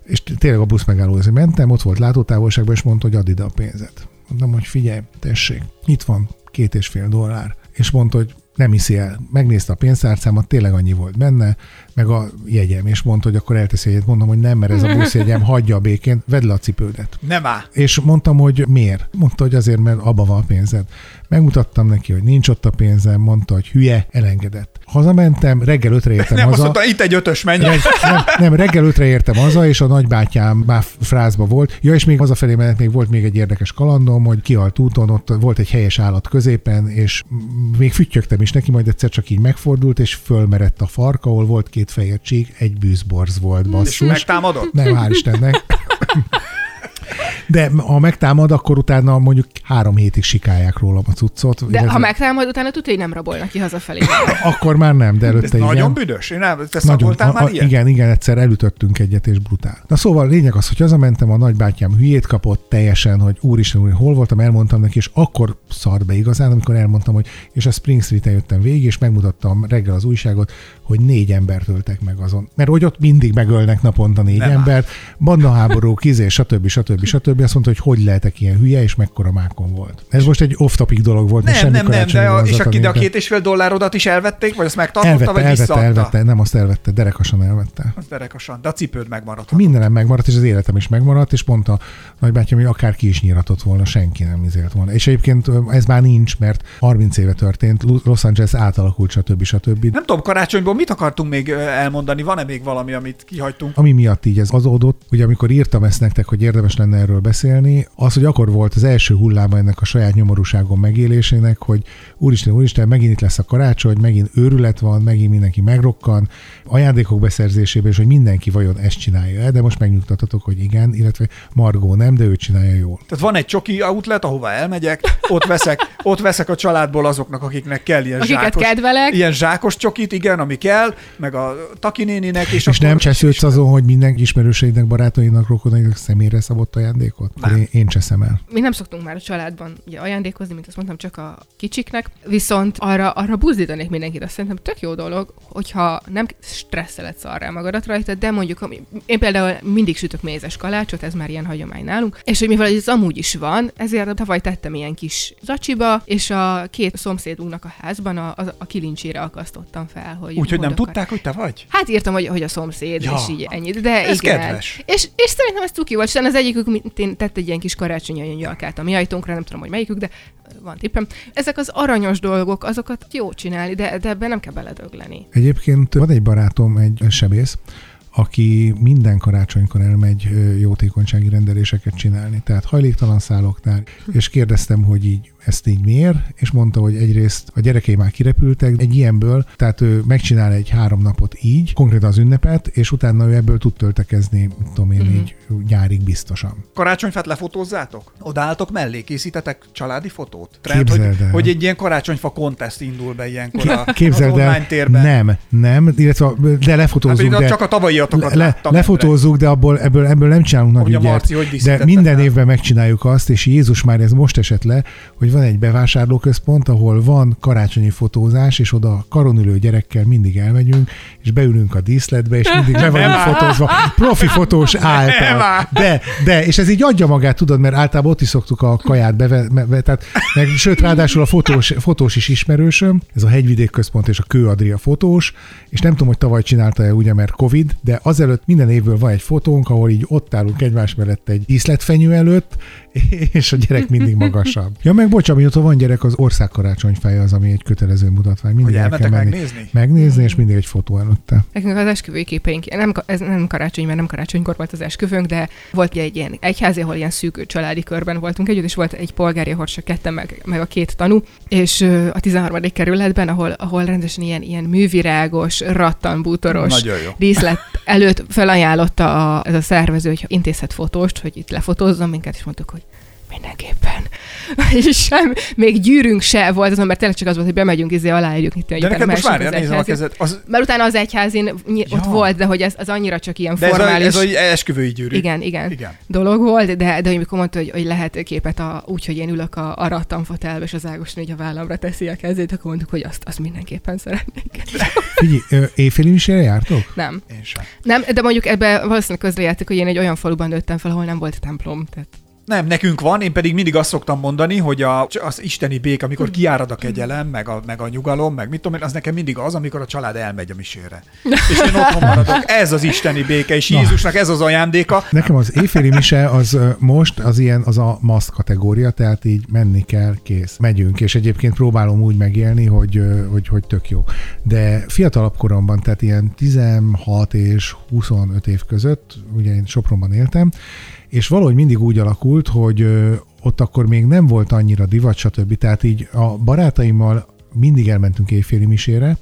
És tényleg a busz megálló, mentem, ott volt látótávolságban, és mondta, hogy add ide a pénzet. Mondtam, hogy figyelj, tessék, itt van két és fél dollár. És mondta, hogy nem hiszi el. Megnézte a pénztárcámat, tényleg annyi volt benne, meg a jegyem, és mondta, hogy akkor elteszi jegyet. Mondom, hogy nem, mert ez a buszjegyem, hagyja a békén, vedd le a cipődet. Nem áll. És mondtam, hogy miért? Mondta, hogy azért, mert abba van a pénzed. Megmutattam neki, hogy nincs ott a pénzem, mondta, hogy hülye, elengedett. Hazamentem, reggel ötre értem Nem, haza. mondta, itt egy ötös menj. Reg, nem, nem, reggel ötre értem haza, és a nagybátyám már frázba volt. Ja, és még hazafelé menet még volt még egy érdekes kalandom, hogy kihalt úton, ott volt egy helyes állat középen, és még füttyögtem is neki, majd egyszer csak így megfordult, és fölmerett a farka, ahol volt két fehér csík, egy bűzborz volt, És basszus. megtámadott? Nem, hál' Istennek. De ha megtámad, akkor utána mondjuk három hétig sikálják rólam a cuccot. De ha megtámad, utána tudja, hogy nem rabolnak ki hazafelé. Akkor már nem, de Ez előtte igen. nagyon büdös. Én nem, te Nagyon, a, már ilyet? igen, igen, egyszer elütöttünk egyet, és brutál. Na szóval lényeg az, hogy hazamentem, a nagybátyám hülyét kapott teljesen, hogy úristen, úr, hol voltam, elmondtam neki, és akkor szart be igazán, amikor elmondtam, hogy és a Spring Street-en jöttem végig, és megmutattam reggel az újságot, hogy négy embert öltek meg azon. Mert hogy ott mindig megölnek naponta négy Nem embert, bandaháború, kizé, stb. stb. stb. Azt mondta, hogy hogy lehetek ilyen hülye, és mekkora mákon volt. Ez most egy off-topic dolog volt, Nem, semmi nem, nem, de a, és vonzat a, de a két és fél dollárodat is elvették, vagy azt megtartotta, Elvette, vagy elvette, visszaadta? elvette, nem azt elvette, derekasan elvette. Az derekasan, de a cipőd megmaradt. Mindenem megmaradt, és az életem is megmaradt, és mondta a nagybátyám, hogy akár ki is nyíratott volna, senki nem izélt volna. És egyébként ez már nincs, mert 30 éve történt, Los Angeles átalakult, stb. stb. Nem tudom, karácsonyból mit akartunk még elmondani? Van-e még valami, amit kihagytunk? Ami miatt így ez azódott, hogy amikor írtam ezt nektek, hogy érdemes lenne erről beszélni, az, hogy akkor volt az első hulláma ennek a saját nyomorúságon megélésének, hogy úristen, úristen, megint itt lesz a karácsony, megint őrület van, megint mindenki megrokkan, ajándékok beszerzésében, és hogy mindenki vajon ezt csinálja el, de most megnyugtatatok, hogy igen, illetve Margó nem, de ő csinálja jól. Tehát van egy csoki outlet, ahová elmegyek, ott veszek, ott veszek a családból azoknak, akiknek kell ilyen Akiket zsákos, kedvelek. ilyen zsákos csokit, igen, ami kell, meg a Taki néninek, és, És, akkor nem csesződsz azon, hogy minden ismerőseidnek, barátainak, rokonainak személyre szabott ajándékot? Nem. Én, én cseszem el. Mi nem szoktunk már a családban ugye, ajándékozni, mint azt mondtam, csak a kicsiknek, viszont arra, arra buzdítanék mindenkit, azt szerintem tök jó dolog, hogyha nem stresszeled szarrá magadat rajta, de mondjuk, én például mindig sütök mézes kalácsot, ez már ilyen hagyomány nálunk, és hogy mivel ez amúgy is van, ezért tavaly tettem ilyen kis zacsiba, és a két szomszédunknak a házban a, a, a kilincsére akasztottam fel, hogy Úgyhogy nem boldog tudták, hogy te vagy? Hát írtam, hogy, hogy a szomszéd, Ja. ja. és így ennyit, de Ez igen. kedves. És, és szerintem ez tuki volt, és az egyikük mint- tett egy ilyen kis karácsonyi nyalkát a mi ajtónkra, nem tudom, hogy melyikük, de van tippem. Ezek az aranyos dolgok, azokat jó csinálni, de, de ebben nem kell beledögleni. Egyébként van egy barátom, egy sebész, aki minden karácsonykor elmegy jótékonysági rendeléseket csinálni, tehát hajléktalan szállóknál, és kérdeztem, hogy így ezt így miért, és mondta, hogy egyrészt a gyerekei már kirepültek, egy ilyenből, tehát ő megcsinál egy három napot így, konkrétan az ünnepet, és utána ő ebből tud töltekezni, tudom én, Mhm. így nyárig biztosan. Karácsonyfát lefotózzátok? Odaálltok mellé, készítetek családi fotót? Trend, hogy, Képzeld el. hogy egy ilyen karácsonyfa contest indul be ilyenkor a, Képzeld az el, online térben. nem, nem, illetve de Hát lefotózzuk, pedig de... csak a tavalyiatokat le, láttam. lefotózzuk, de abból, ebből, ebből nem csinálunk nagy ügyet. Marci De minden fel. évben megcsináljuk azt, és Jézus már ez most esett le, hogy van egy bevásárlóközpont, ahol van karácsonyi fotózás, és oda a karon ülő gyerekkel mindig elmegyünk, és beülünk a díszletbe, és mindig le vagyunk fotózva. Profi fotós által. De, de, és ez így adja magát, tudod, mert általában ott is szoktuk a kaját beve, be, tehát, meg, sőt, ráadásul a fotós, fotós is ismerősöm, ez a Hegyvidék Központ és a Kő Adria fotós, és nem tudom, hogy tavaly csinálta-e ugye, mert Covid, de azelőtt minden évből van egy fotónk, ahol így ott állunk egymás mellett egy díszletfenyő előtt, és a gyerek mindig magasabb. Ja, meg bocs, amióta van gyerek, az országkarácsonyfája az, ami egy kötelező mutatvány. Mindig Hogy el kell menni. megnézni? Megnézni, és mindig egy fotó előtte. Nekünk az esküvői képeink, nem, ez nem karácsony, mert nem karácsonykor volt az esküvőnk, de volt egy ilyen egyházi, ahol ilyen szűk családi körben voltunk együtt, és volt egy polgári, ahol csak ketten, meg, meg a két tanú, és a 13. kerületben, ahol, ahol rendesen ilyen, ilyen művirágos, rattanbútoros Nagyon jó. díszlet előtt felajánlotta a, ez a szervező, hogy intézhet fotóst, hogy itt lefotózzon minket, és mondtuk, hogy mindenképpen. És sem, még gyűrünk se volt azon, mert tényleg csak az volt, hogy bemegyünk, izé aláírjuk itt. hogy De neked most várjál, az nézem a kezed. Az, Mert utána az egyházin ny- ott Ja. volt, de hogy ez az annyira csak ilyen de ez a, formális ez a esküvői gyűrű. igen, igen, Igen. dolog volt, de, de amikor mondta, hogy, hogy lehet képet a, úgy, hogy én ülök a, a rattanfotelbe, és az Ágoston így a vállamra teszi a kezét, akkor mondtuk, hogy azt, azt mindenképpen szeretnék. Figyelj, éjféli misére jártok? Nem. Én sem. Nem, de mondjuk ebbe valószínűleg közrejátszik, hogy én egy olyan faluban nőttem fel, ahol nem volt templom. Tehát Nem, nekünk van, én pedig mindig azt szoktam mondani, hogy a, az isteni bék, amikor kiárad a kegyelem, meg a, meg a nyugalom, meg mit tudom én, az nekem mindig az, amikor a család elmegy a misére. És én otthon maradok. Ez az isteni béke, és Jézusnak ez az ajándéka. Nekem az éjféli mise az most az ilyen, az a must kategória, tehát így menni kell, kész. Megyünk, és egyébként próbálom úgy megélni, hogy, hogy, hogy tök jó. De fiatalabb koromban, tehát ilyen 16 és 25 év között, ugye én Sopronban éltem, és valahogy mindig úgy alakult, hogy ott akkor még nem volt annyira divat, stb. Tehát így a barátaimmal mindig elmentünk éjféli misére,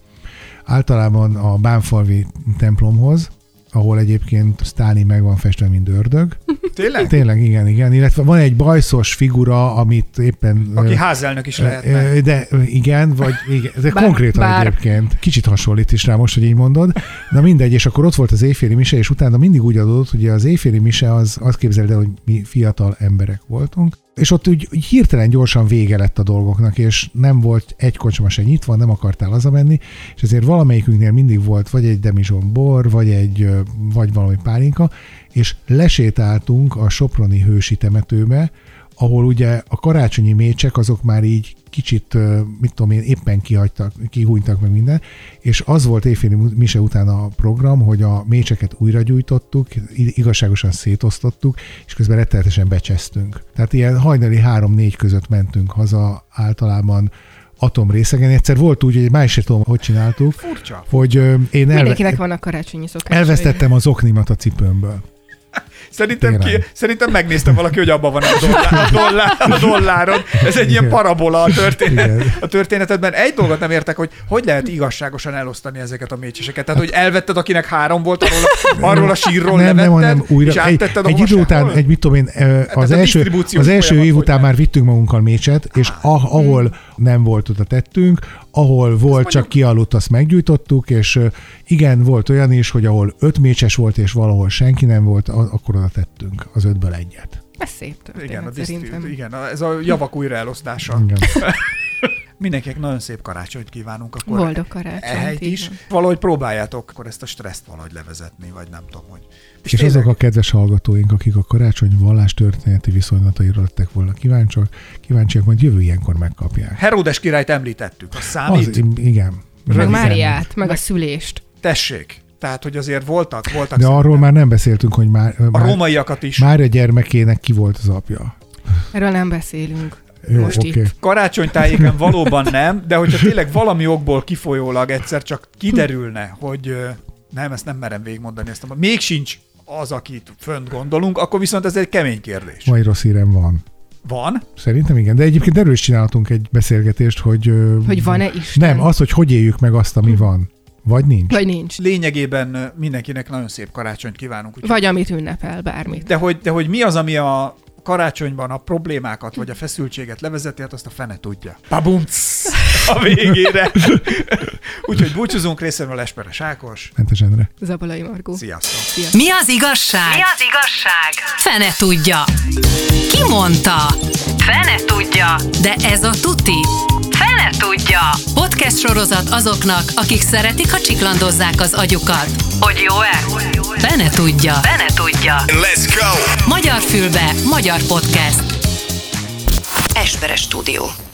általában a Bánfalvi templomhoz, ahol egyébként Stalin meg van festve, mint ördög. Tényleg? Tényleg, igen, igen. Illetve van egy bajszos figura, amit éppen... Aki ö, házelnök is lehetne. ö, De igen, vagy igen, de Bár- konkrétan bár. egyébként. Kicsit hasonlít is rá most, hogy így mondod. Na mindegy, és akkor ott volt az éjféli mise, és utána mindig úgy adott, hogy az éjféli mise az, azt képzeld el, hogy mi fiatal emberek voltunk, és ott úgy, úgy hirtelen gyorsan vége lett a dolgoknak, és nem volt egy kocsma se nyitva, nem akartál hazamenni, és ezért valamelyikünknél mindig volt vagy egy demizson bor, vagy egy, vagy valami pálinka, és lesétáltunk a Soproni hősi temetőbe, ahol ugye a karácsonyi mécsek azok már így kicsit, mit tudom én, éppen kihagytak, kihújtak meg minden, és az volt éjféli mise után a program, hogy a mécseket újra gyújtottuk, igazságosan szétosztottuk, és közben rettenetesen becsesztünk. Tehát ilyen hajnali három-négy között mentünk haza általában atomrészegen. Egyszer volt úgy, hogy már is tudom, hogy csináltuk, Furcsa. hogy én mindenkinek elve- vannak karácsonyi szokásai. elvesztettem az oknimat a cipőmből. Szerintem, ki, szerintem megnézte valaki, hogy abban van a dollár, a, dollár, a dolláron. Ez egy ilyen Igen. parabola a, történet, Igen. a történetedben. Egy dolgot nem értek, hogy hogy lehet igazságosan elosztani ezeket a mécseseket. Tehát, hogy elvetted, akinek három volt, arról a, arról a sírról nem, nem, hanem újra. és Egy, áttetted egy a idő után, egy mit tudom én, ö, az a első, az első év után már vittünk magunkkal mécset, és ah, ahol nem volt, oda tettünk, ahol volt, csak kialudt, azt meggyújtottuk, és igen, volt olyan is, hogy ahol öt mécses volt, és valahol senki nem volt, akkor oda tettünk az ötből egyet. Ez szép történet, Igen, a szerintem. disztri- igen, ez a javak újraelosztása. Igen. Mindenkinek nagyon szép karácsonyt kívánunk. Akkor Boldog karácsonyt, Ehelyt is. van. Valahogy próbáljátok akkor ezt a stresszt valahogy levezetni, vagy nem tudom, hogy. És, és azok a kedves hallgatóink, akik a karácsony vallás történeti viszonylatairól lettek volna kíváncsiak, kíváncsiak, majd jövő ilyenkor megkapják. Heródes királyt említettük, az számít? Az, igen. Meg Igen. Máriát, meg a szülést. Tessék. Tehát, hogy azért voltak, voltak De szerintem arról már nem beszéltünk, hogy már, a már, rómaiakat is. Mária gyermekének ki volt az apja. Erről nem beszélünk. Jó, Most oké. itt. Karácsonytájéken valóban nem, de hogyha tényleg valami okból kifolyólag egyszer csak kiderülne, hogy nem, ezt nem merem végigmondani, ezt a, még sincs az, akit fönt gondolunk, akkor viszont ez egy kemény kérdés. Vagy rossz hírem van. Van? Szerintem igen, de egyébként erről is csinálhatunk egy beszélgetést, hogy... Hogy van-e Isten? Nem, az, hogy hogy éljük meg azt, ami van. Vagy nincs. Vagy nincs. Lényegében mindenkinek nagyon szép karácsonyt kívánunk. Úgyhogy Vagy amit ünnepel, bármit. De hogy, de hogy mi az, ami a karácsonyban a problémákat vagy a feszültséget levezeti, hát azt a fene tudja. Pabumc! A végére. Úgyhogy búcsúzunk részemről Esperes Ákos. Mentes Endre. Zabalai Margó. Sziasztok! Mi az igazság? Mi az igazság? Fene tudja. Ki mondta? Fene tudja. De ez a tuti. Fene tudja. Podcast sorozat azoknak, akik szeretik, ha csiklandozzák az agyukat. Hogy jó-e? Fene tudja. Fene tudja. Let's go! Magyar fülbe, magyar podcast. Esperes stúdió.